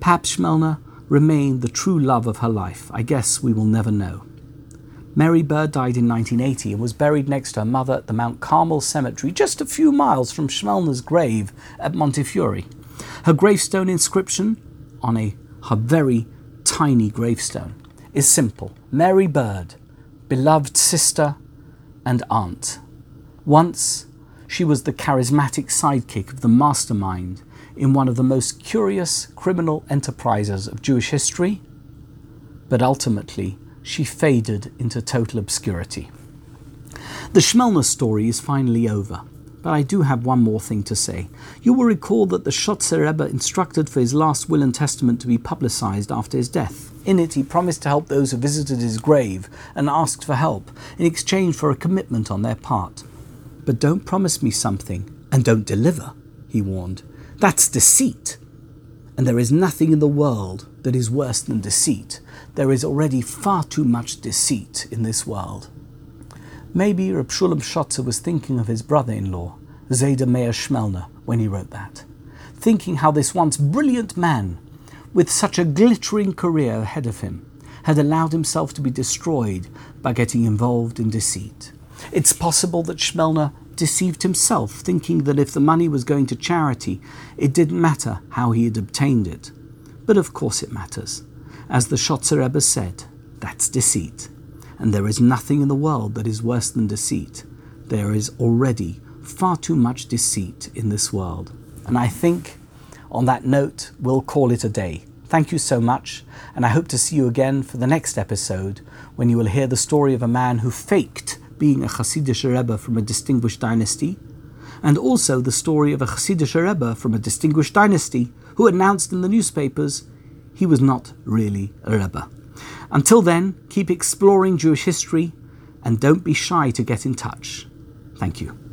Perhaps Schmelner remained the true love of her life. I guess we will never know. Mary Bird died in 1980 and was buried next to her mother at the Mount Carmel Cemetery, just a few miles from Schmelner's grave at Montefiore. Her gravestone inscription on a her very tiny gravestone is simple Mary Bird, beloved sister and aunt. Once she was the charismatic sidekick of the mastermind in one of the most curious criminal enterprises of Jewish history, but ultimately she faded into total obscurity. The Schmelner story is finally over, but I do have one more thing to say. You will recall that the Shotzer Rebbe instructed for his last will and testament to be publicized after his death. In it, he promised to help those who visited his grave and asked for help in exchange for a commitment on their part. But don't promise me something and don't deliver, he warned. That's deceit. And there is nothing in the world that is worse than deceit. There is already far too much deceit in this world. Maybe Reb Shulam Shotzer was thinking of his brother-in-law, Zayda Meir Schmelner, when he wrote that, thinking how this once brilliant man, with such a glittering career ahead of him, had allowed himself to be destroyed by getting involved in deceit. It's possible that Schmelner deceived himself, thinking that if the money was going to charity, it didn't matter how he had obtained it. But of course it matters. As the Shotzer Rebbe said, that's deceit. And there is nothing in the world that is worse than deceit. There is already far too much deceit in this world. And I think on that note, we'll call it a day. Thank you so much, and I hope to see you again for the next episode when you will hear the story of a man who faked being a Hasidic Rebbe from a distinguished dynasty, and also the story of a Hasidic Rebbe from a distinguished dynasty who announced in the newspapers he was not really a Rebbe. Until then, keep exploring Jewish history and don't be shy to get in touch. Thank you.